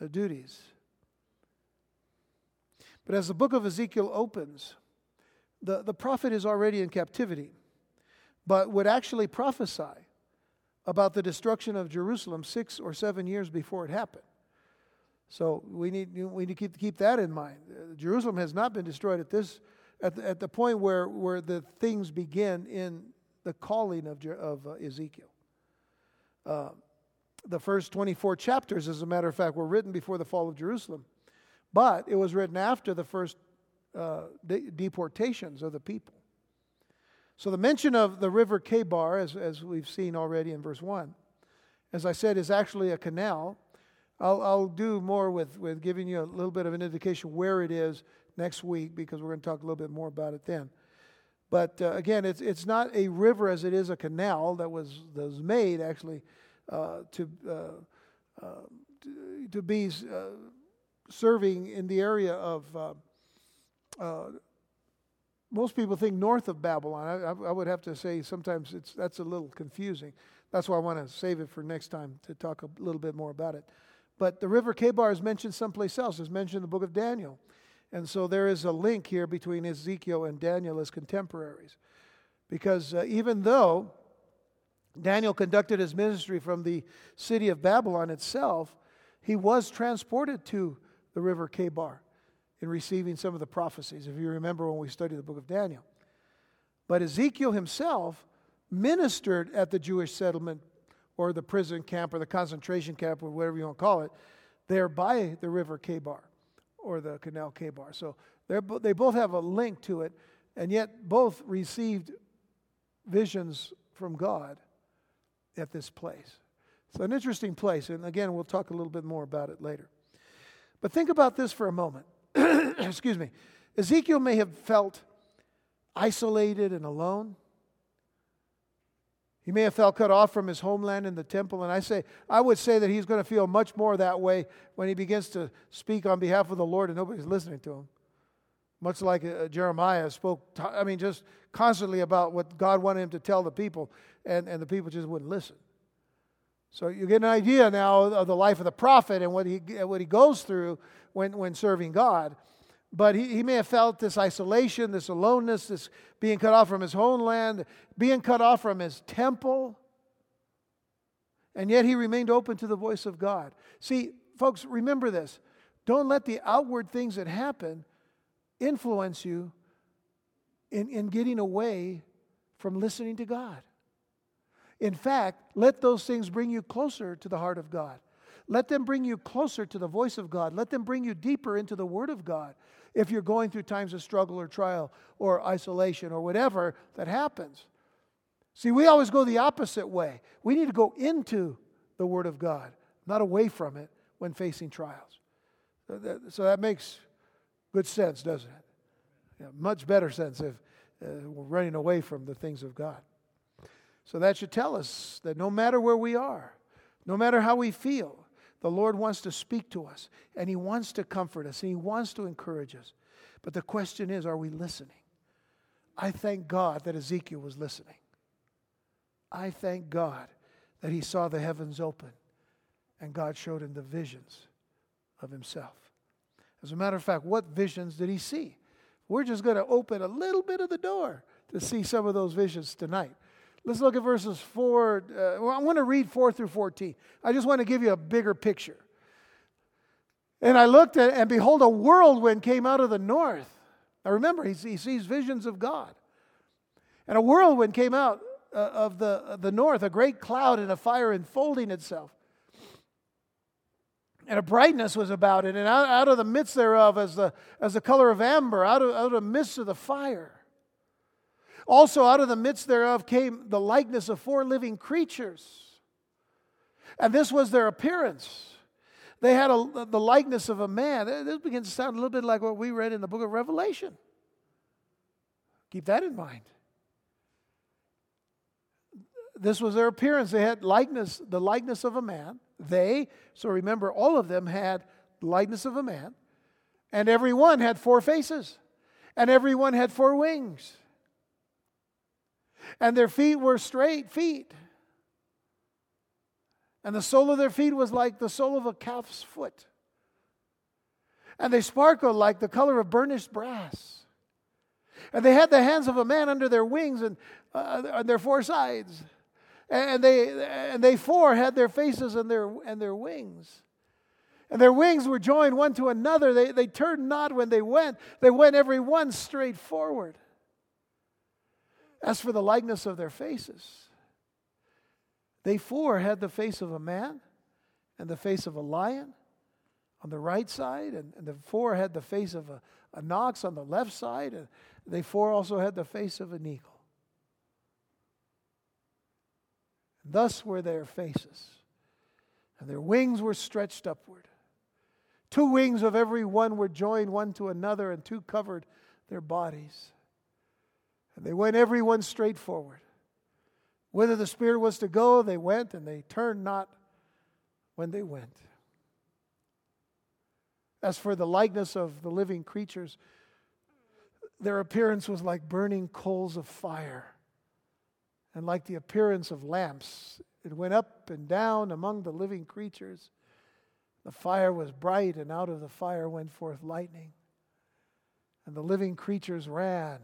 uh, duties. But as the book of Ezekiel opens, the, the prophet is already in captivity, but would actually prophesy about the destruction of Jerusalem six or seven years before it happened. So we need, we need to keep, keep that in mind. Uh, Jerusalem has not been destroyed at this at the, at the point where, where the things begin in the calling of, of uh, Ezekiel. Uh, the first 24 chapters, as a matter of fact, were written before the fall of Jerusalem, but it was written after the first uh, de- deportations of the people. So the mention of the river Kebar, as, as we've seen already in verse 1, as I said, is actually a canal I'll, I'll do more with, with giving you a little bit of an indication where it is next week because we're going to talk a little bit more about it then. But uh, again, it's, it's not a river as it is a canal that was, that was made actually uh, to, uh, uh to, to, be uh, serving in the area of, uh, most people think north of Babylon. I, I, would have to say sometimes it's, that's a little confusing. That's why I want to save it for next time to talk a little bit more about it. But the river Kebar is mentioned someplace else. It's mentioned in the book of Daniel. And so there is a link here between Ezekiel and Daniel as contemporaries. Because uh, even though Daniel conducted his ministry from the city of Babylon itself, he was transported to the river Kebar in receiving some of the prophecies, if you remember when we studied the book of Daniel. But Ezekiel himself ministered at the Jewish settlement or the prison camp or the concentration camp or whatever you want to call it, they're by the river Kebar or the canal Kebar. So they both have a link to it, and yet both received visions from God at this place. It's an interesting place, and again, we'll talk a little bit more about it later. But think about this for a moment. Excuse me. Ezekiel may have felt isolated and alone. He may have felt cut off from his homeland in the temple. And I say, I would say that he's going to feel much more that way when he begins to speak on behalf of the Lord and nobody's listening to him. Much like uh, Jeremiah spoke, I mean, just constantly about what God wanted him to tell the people, and, and the people just wouldn't listen. So you get an idea now of the life of the prophet and what he, what he goes through when, when serving God. But he, he may have felt this isolation, this aloneness, this being cut off from his homeland, being cut off from his temple. And yet he remained open to the voice of God. See, folks, remember this. Don't let the outward things that happen influence you in, in getting away from listening to God. In fact, let those things bring you closer to the heart of God. Let them bring you closer to the voice of God. Let them bring you deeper into the Word of God if you're going through times of struggle or trial or isolation or whatever that happens. See, we always go the opposite way. We need to go into the Word of God, not away from it when facing trials. So that makes good sense, doesn't it? Yeah, much better sense if uh, we're running away from the things of God. So that should tell us that no matter where we are, no matter how we feel, the Lord wants to speak to us and He wants to comfort us and He wants to encourage us. But the question is, are we listening? I thank God that Ezekiel was listening. I thank God that he saw the heavens open and God showed him the visions of himself. As a matter of fact, what visions did he see? We're just going to open a little bit of the door to see some of those visions tonight. Let's look at verses 4. Uh, well, I want to read 4 through 14. I just want to give you a bigger picture. And I looked at, and behold, a whirlwind came out of the north. Now remember, he, he sees visions of God. And a whirlwind came out uh, of the, uh, the north, a great cloud and a fire enfolding itself. And a brightness was about it, and out, out of the midst thereof, as the, as the color of amber, out of, out of the midst of the fire. Also, out of the midst thereof came the likeness of four living creatures. And this was their appearance. They had a, the likeness of a man. This begins to sound a little bit like what we read in the book of Revelation. Keep that in mind. this was their appearance. They had likeness, the likeness of a man. They, so remember, all of them had likeness of a man. And every one had four faces. And every one had four wings. And their feet were straight feet. And the sole of their feet was like the sole of a calf's foot. And they sparkled like the color of burnished brass. And they had the hands of a man under their wings and uh, on their four sides and they and they four had their faces and their and their wings and their wings were joined one to another they, they turned not when they went they went every one straight forward as for the likeness of their faces they four had the face of a man and the face of a lion on the right side and, and the four had the face of a, an ox on the left side and they four also had the face of an eagle Thus were their faces, and their wings were stretched upward. Two wings of every one were joined one to another, and two covered their bodies. And they went every one straight forward. Whither the Spirit was to go, they went, and they turned not when they went. As for the likeness of the living creatures, their appearance was like burning coals of fire and like the appearance of lamps. It went up and down among the living creatures. The fire was bright, and out of the fire went forth lightning. And the living creatures ran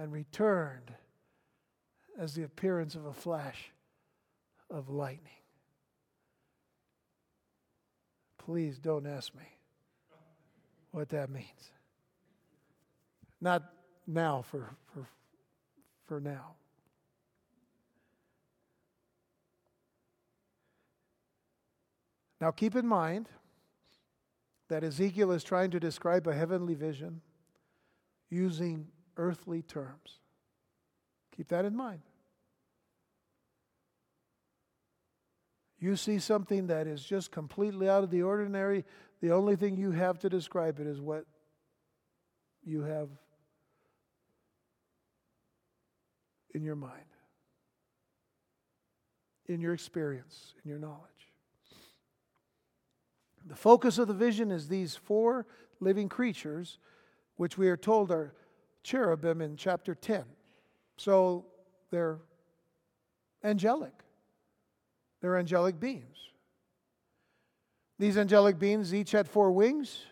and returned as the appearance of a flash of lightning. Please don't ask me what that means. Not now, for, for, for now. Now, keep in mind that Ezekiel is trying to describe a heavenly vision using earthly terms. Keep that in mind. You see something that is just completely out of the ordinary, the only thing you have to describe it is what you have in your mind, in your experience, in your knowledge. The focus of the vision is these four living creatures, which we are told are cherubim in chapter 10. So they're angelic, they're angelic beings. These angelic beings each had four wings.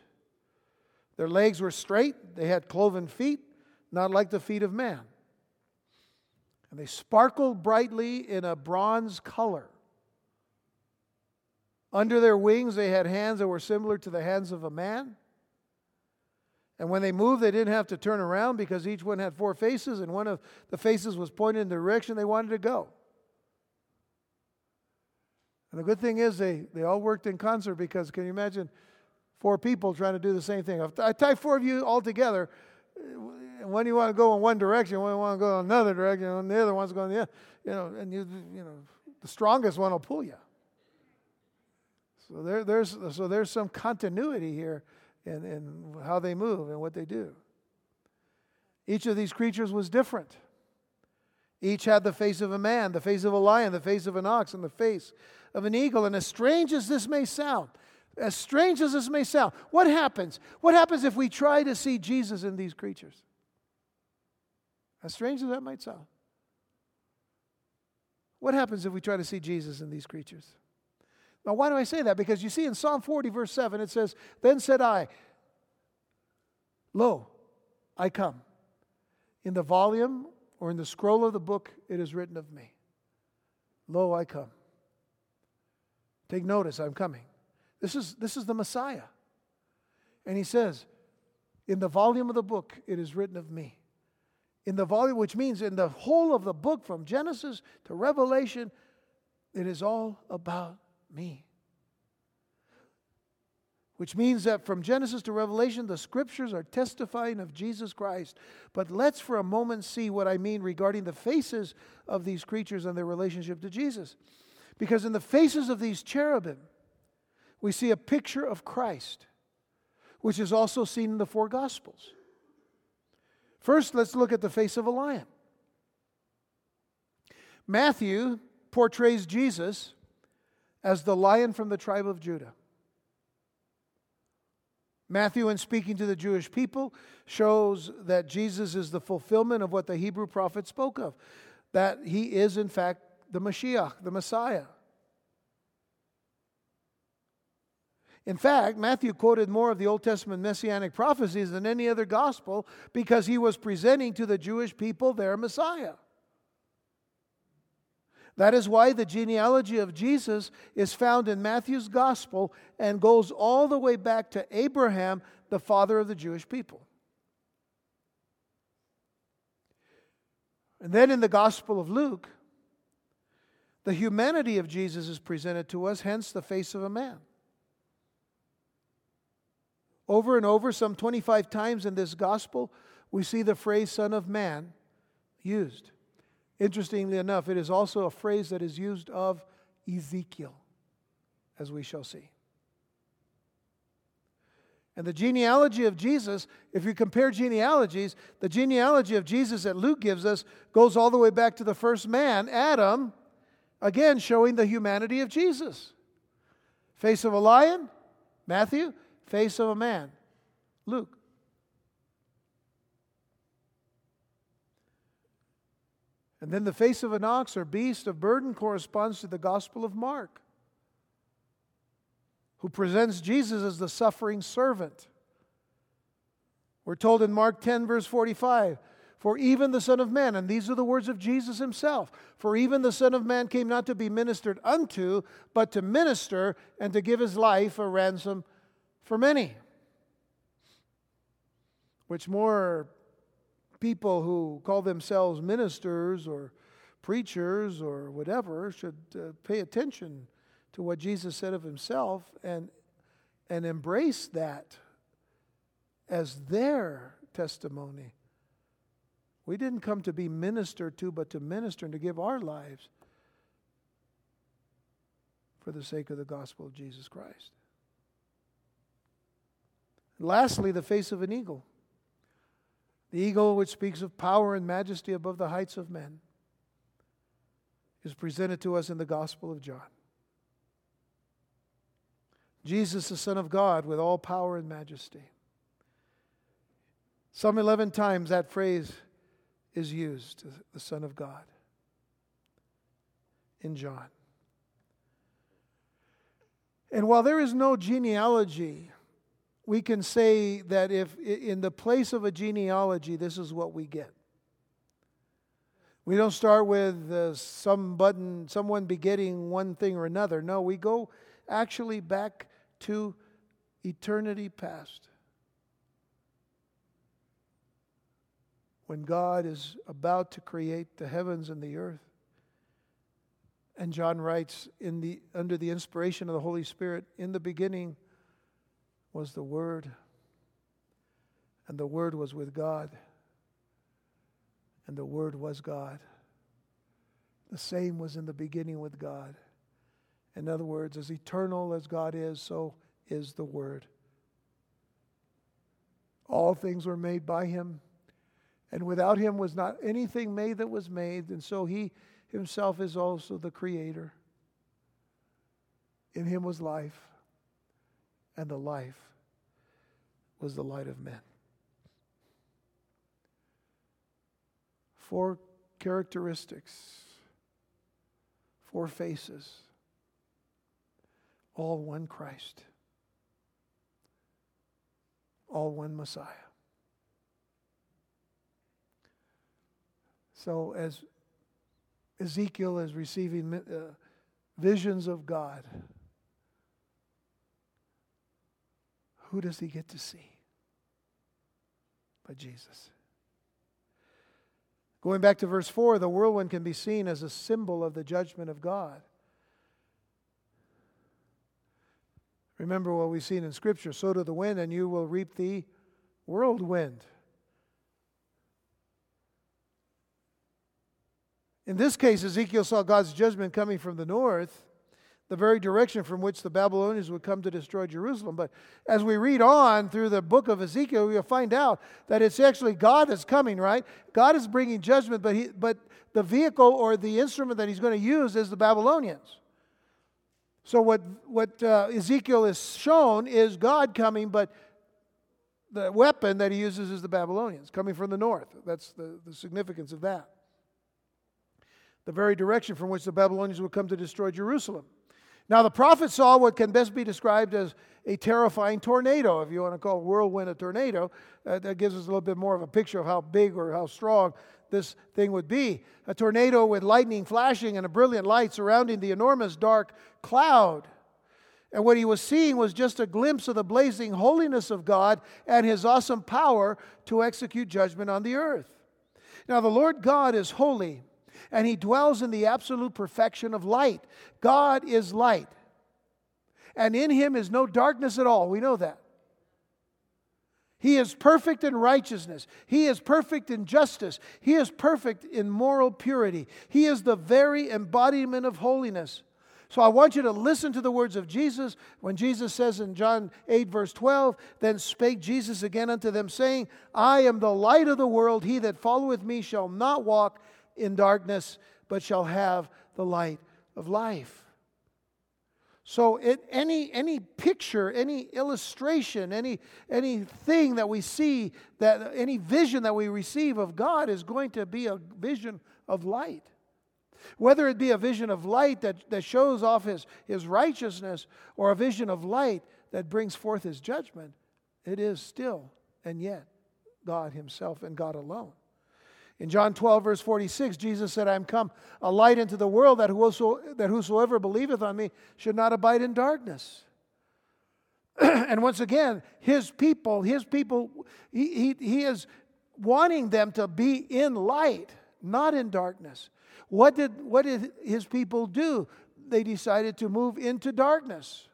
Their legs were straight, they had cloven feet, not like the feet of man. And they sparkled brightly in a bronze color. Under their wings, they had hands that were similar to the hands of a man. And when they moved, they didn't have to turn around because each one had four faces, and one of the faces was pointed in the direction they wanted to go. And the good thing is, they, they all worked in concert because can you imagine four people trying to do the same thing? If I tie four of you all together, uh, one you want to go in one direction, one you want to go in another direction, and the other one's going the other, you know, and you, you know, the strongest one will pull you. So there, there's, so there's some continuity here in, in how they move and what they do. Each of these creatures was different. Each had the face of a man, the face of a lion, the face of an ox, and the face of an eagle. And as strange as this may sound, as strange as this may sound, what happens? What happens if we try to see Jesus in these creatures? As strange as that might sound. What happens if we try to see Jesus in these creatures? Now, why do I say that? Because you see in Psalm 40, verse 7, it says, Then said I, Lo, I come. In the volume or in the scroll of the book, it is written of me. Lo, I come. Take notice, I'm coming. This is, this is the Messiah. And he says, In the volume of the book, it is written of me. In the volume, which means in the whole of the book, from Genesis to Revelation, it is all about me. Which means that from Genesis to Revelation, the scriptures are testifying of Jesus Christ. But let's for a moment see what I mean regarding the faces of these creatures and their relationship to Jesus. Because in the faces of these cherubim, we see a picture of Christ, which is also seen in the four Gospels. First, let's look at the face of a lion. Matthew portrays Jesus as the lion from the tribe of Judah. Matthew, in speaking to the Jewish people, shows that Jesus is the fulfillment of what the Hebrew prophet spoke of, that he is, in fact, the Mashiach, the Messiah. In fact, Matthew quoted more of the Old Testament messianic prophecies than any other gospel because he was presenting to the Jewish people their Messiah. That is why the genealogy of Jesus is found in Matthew's gospel and goes all the way back to Abraham, the father of the Jewish people. And then in the gospel of Luke, the humanity of Jesus is presented to us, hence the face of a man. Over and over, some 25 times in this gospel, we see the phrase Son of Man used. Interestingly enough, it is also a phrase that is used of Ezekiel, as we shall see. And the genealogy of Jesus, if you compare genealogies, the genealogy of Jesus that Luke gives us goes all the way back to the first man, Adam, again showing the humanity of Jesus. Face of a lion, Matthew. Face of a man, Luke. And then the face of an ox or beast of burden corresponds to the Gospel of Mark, who presents Jesus as the suffering servant. We're told in Mark 10, verse 45, for even the Son of Man, and these are the words of Jesus himself, for even the Son of Man came not to be ministered unto, but to minister and to give his life a ransom for many. Which more people who call themselves ministers or preachers or whatever should uh, pay attention to what Jesus said of himself and, and embrace that as their testimony. We didn't come to be ministered to, but to minister and to give our lives for the sake of the gospel of Jesus Christ. lastly, the face of an eagle. The eagle, which speaks of power and majesty above the heights of men, is presented to us in the Gospel of John. Jesus, the Son of God, with all power and majesty. Some 11 times that phrase is used, the Son of God, in John. And while there is no genealogy we can say that if in the place of a genealogy, this is what we get. We don't start with uh, some button, someone begetting one thing or another. No, we go actually back to eternity past. When God is about to create the heavens and the earth. And John writes in the under the inspiration of the Holy Spirit, in the beginning was the Word, and the Word was with God, and the Word was God. The same was in the beginning with God. In other words, as eternal as God is, so is the Word. All things were made by Him, and without Him was not anything made that was made, and so He Himself is also the Creator. In Him was life and the life was the light of men. Four characteristics, four faces, all one Christ, all one Messiah. So, as Ezekiel is receiving uh, visions of God, who does he get to see? But Jesus. Going back to verse 4, the whirlwind can be seen as a symbol of the judgment of God. Remember what we've seen in Scripture sow to the wind, and you will reap the whirlwind. In this case, Ezekiel saw God's judgment coming from the north. The very direction from which the Babylonians would come to destroy Jerusalem. But as we read on through the book of Ezekiel, we'll find out that it's actually God that's coming, right? God is bringing judgment, but, he, but the vehicle or the instrument that he's going to use is the Babylonians. So, what, what uh, Ezekiel is shown is God coming, but the weapon that he uses is the Babylonians coming from the north. That's the, the significance of that. The very direction from which the Babylonians would come to destroy Jerusalem. Now, the prophet saw what can best be described as a terrifying tornado. If you want to call a whirlwind a tornado, uh, that gives us a little bit more of a picture of how big or how strong this thing would be. A tornado with lightning flashing and a brilliant light surrounding the enormous dark cloud. And what he was seeing was just a glimpse of the blazing holiness of God and his awesome power to execute judgment on the earth. Now, the Lord God is holy and he dwells in the absolute perfection of light. God is light, and in him is no darkness at all. We know that. He is perfect in righteousness. He is perfect in justice. He is perfect in moral purity. He is the very embodiment of holiness. So I want you to listen to the words of Jesus when Jesus says in John 8, verse 12, Then spake Jesus again unto them, saying, I am the light of the world. He that followeth me shall not walk in darkness, but shall have the light of life. So it, any, any picture, any illustration, any, anything that we see, that any vision that we receive of God is going to be a vision of light. Whether it be a vision of light that, that shows off his, his righteousness or a vision of light that brings forth his judgment, it is still and yet God himself and God alone. In John 12, verse 46, Jesus said, I am come a light into the world that, whoso, that whosoever believeth on me should not abide in darkness. and once again, his people, his people, he, he, he is wanting them to be in light, not in darkness. What did, what did his people do? They decided to move into darkness.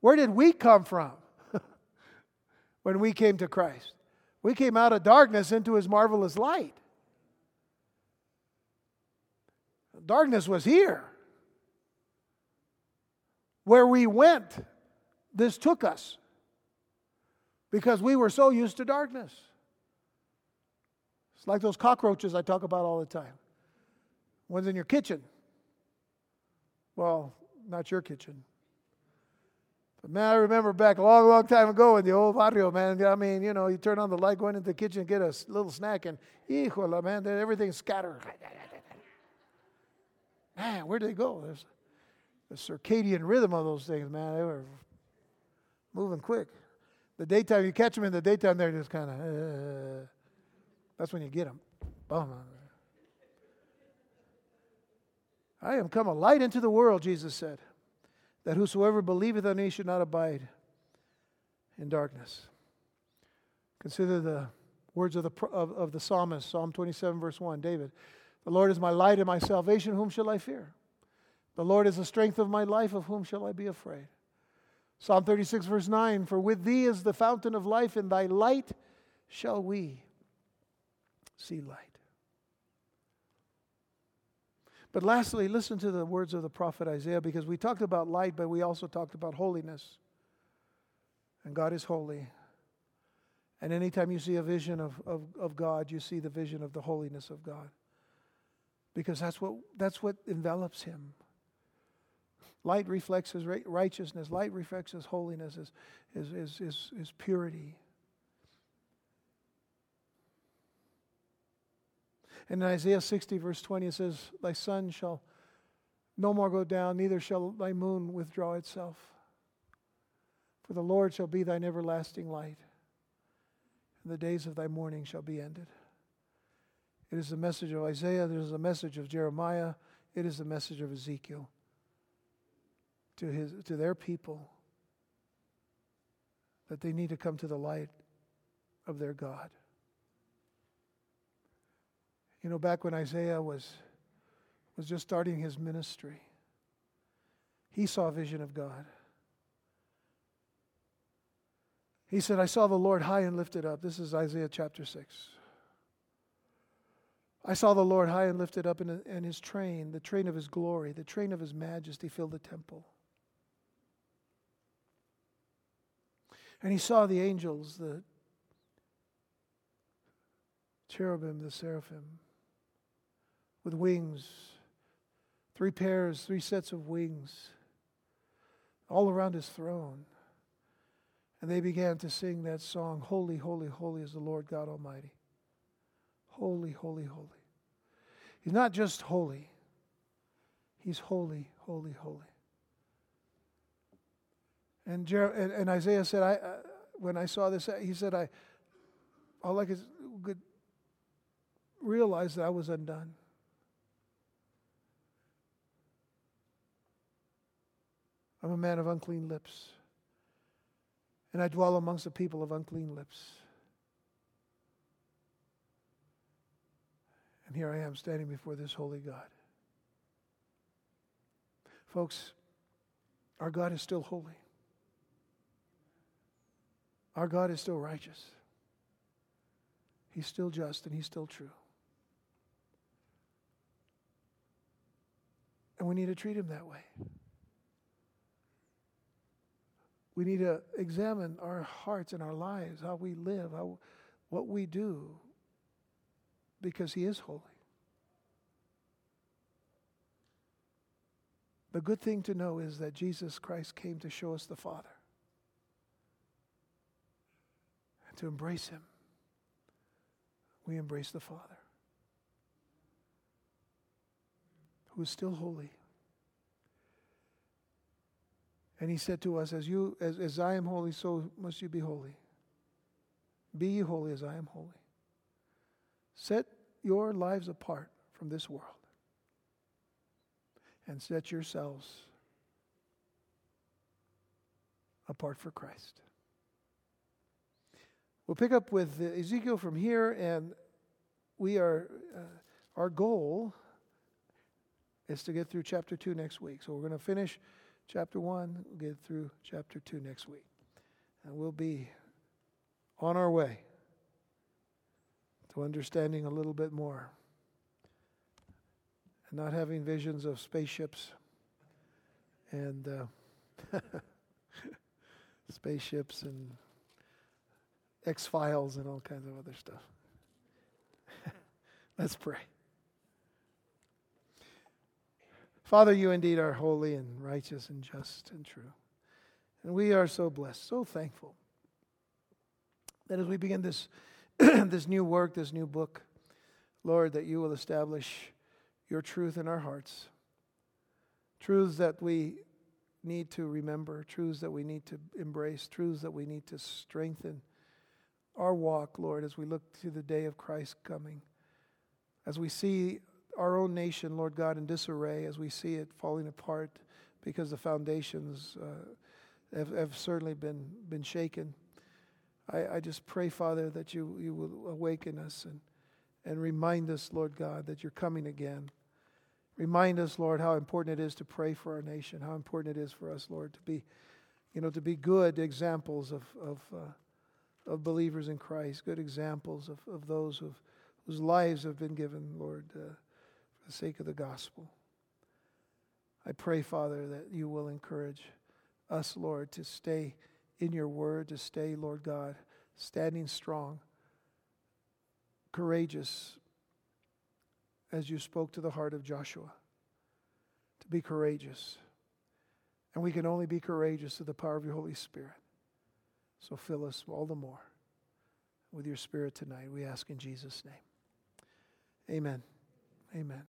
Where did we come from when we came to Christ? We came out of darkness into his marvelous light. Darkness was here. Where we went, this took us because we were so used to darkness. It's like those cockroaches I talk about all the time. One's in your kitchen. Well, not your kitchen. But man, I remember back a long, long time ago in the old barrio, man. I mean, you know, you turn on the light, go into the kitchen, get a little snack, and híjole, man, everything's scattered. Man, where did they go? There's the circadian rhythm of those things, man. They were moving quick. The daytime, you catch them in the daytime, they're just kind of, uh, that's when you get them. Boom. I am come a light into the world, Jesus said that whosoever believeth on me should not abide in darkness. Consider the words of the, of, of the psalmist, Psalm 27, verse 1, David. The Lord is my light and my salvation, whom shall I fear? The Lord is the strength of my life, of whom shall I be afraid? Psalm 36, verse 9 For with thee is the fountain of life, in thy light shall we see light. But lastly, listen to the words of the prophet Isaiah because we talked about light, but we also talked about holiness. And God is holy. And anytime you see a vision of, of, of God, you see the vision of the holiness of God. Because that's what, that's what envelops him. Light reflects his righteousness, light reflects his holiness, his, his, his, his, purity. And in Isaiah 60, verse 20, it says, Thy sun shall no more go down, neither shall thy moon withdraw itself. For the Lord shall be thine everlasting light, and the days of thy mourning shall be ended. It is the message of Isaiah, it is the message of Jeremiah, it is the message of Ezekiel to, his, to their people that they need to come to the light of their God. You know, back when Isaiah was, was just starting his ministry, he saw a vision of God. He said, I saw the Lord high and lifted up. This is Isaiah chapter 6. I saw the Lord high and lifted up, and, his train, the train of his glory, the train of his majesty filled the temple. And he saw the angels, the cherubim, the seraphim, with wings, three pairs, three sets of wings, all around his throne. And they began to sing that song Holy, holy, holy is the Lord God Almighty. Holy, holy, holy. He's not just holy, He's holy, holy, holy. And, Jer- and, and, Isaiah said, I, uh, when I saw this, he said, I, all I could, realize that I was undone. I'm a man of unclean lips, and I dwell amongst the people of unclean lips. And here I am standing before this holy God. Folks, our God is still holy. Our God is still righteous. He's still just and He's still true. And we need to treat Him that way. We need to examine our hearts and our lives, how we live, how, what we do, because He is holy. The good thing to know is that Jesus Christ came to show us the Father and to embrace Him. We embrace the Father, who is still holy. And he said to us, As you as, as I am holy, so must you be holy. Be ye holy as I am holy. Set your lives apart from this world and set yourselves apart for Christ. We'll pick up with Ezekiel from here, and we are, uh, our goal is to get through chapter 2 next week. So we're going to finish chapter 1, we'll get through chapter 2 next week. And we'll be on our way to understanding a little bit more and not having visions of spaceships and uh, spaceships and X Files and all kinds of other stuff. Let's pray. Father, you indeed are holy and righteous and just and true. And we are so blessed, so thankful that as we begin this, this new work, this new book, Lord, that you will establish your truth in our hearts. Truths that we need to remember, truths that we need to embrace, truths that we need to strengthen our walk, Lord, as we look to the day of Christ coming. As we see our own nation, Lord God, in disarray, as we see it falling apart because the foundations uh, have, have, certainly been, been shaken. I, I just pray, Father, that you, you will awaken us and, and remind us, Lord God, that you're coming again. Remind us, Lord, how important it is to pray for our nation, how important it is for us, Lord, to be, you know, to be good examples of, of uh, of believers in Christ, good examples of, of those who've, whose lives have been given, Lord, uh, the sake of the gospel. I pray, Father, that you will encourage us, Lord, to stay in your word, to stay, Lord God, standing strong, courageous, as you spoke to the heart of Joshua, to be courageous. And we can only be courageous through the power of your Holy Spirit. So fill us all the more with your spirit tonight. We ask in Jesus' name. Amen. Amen.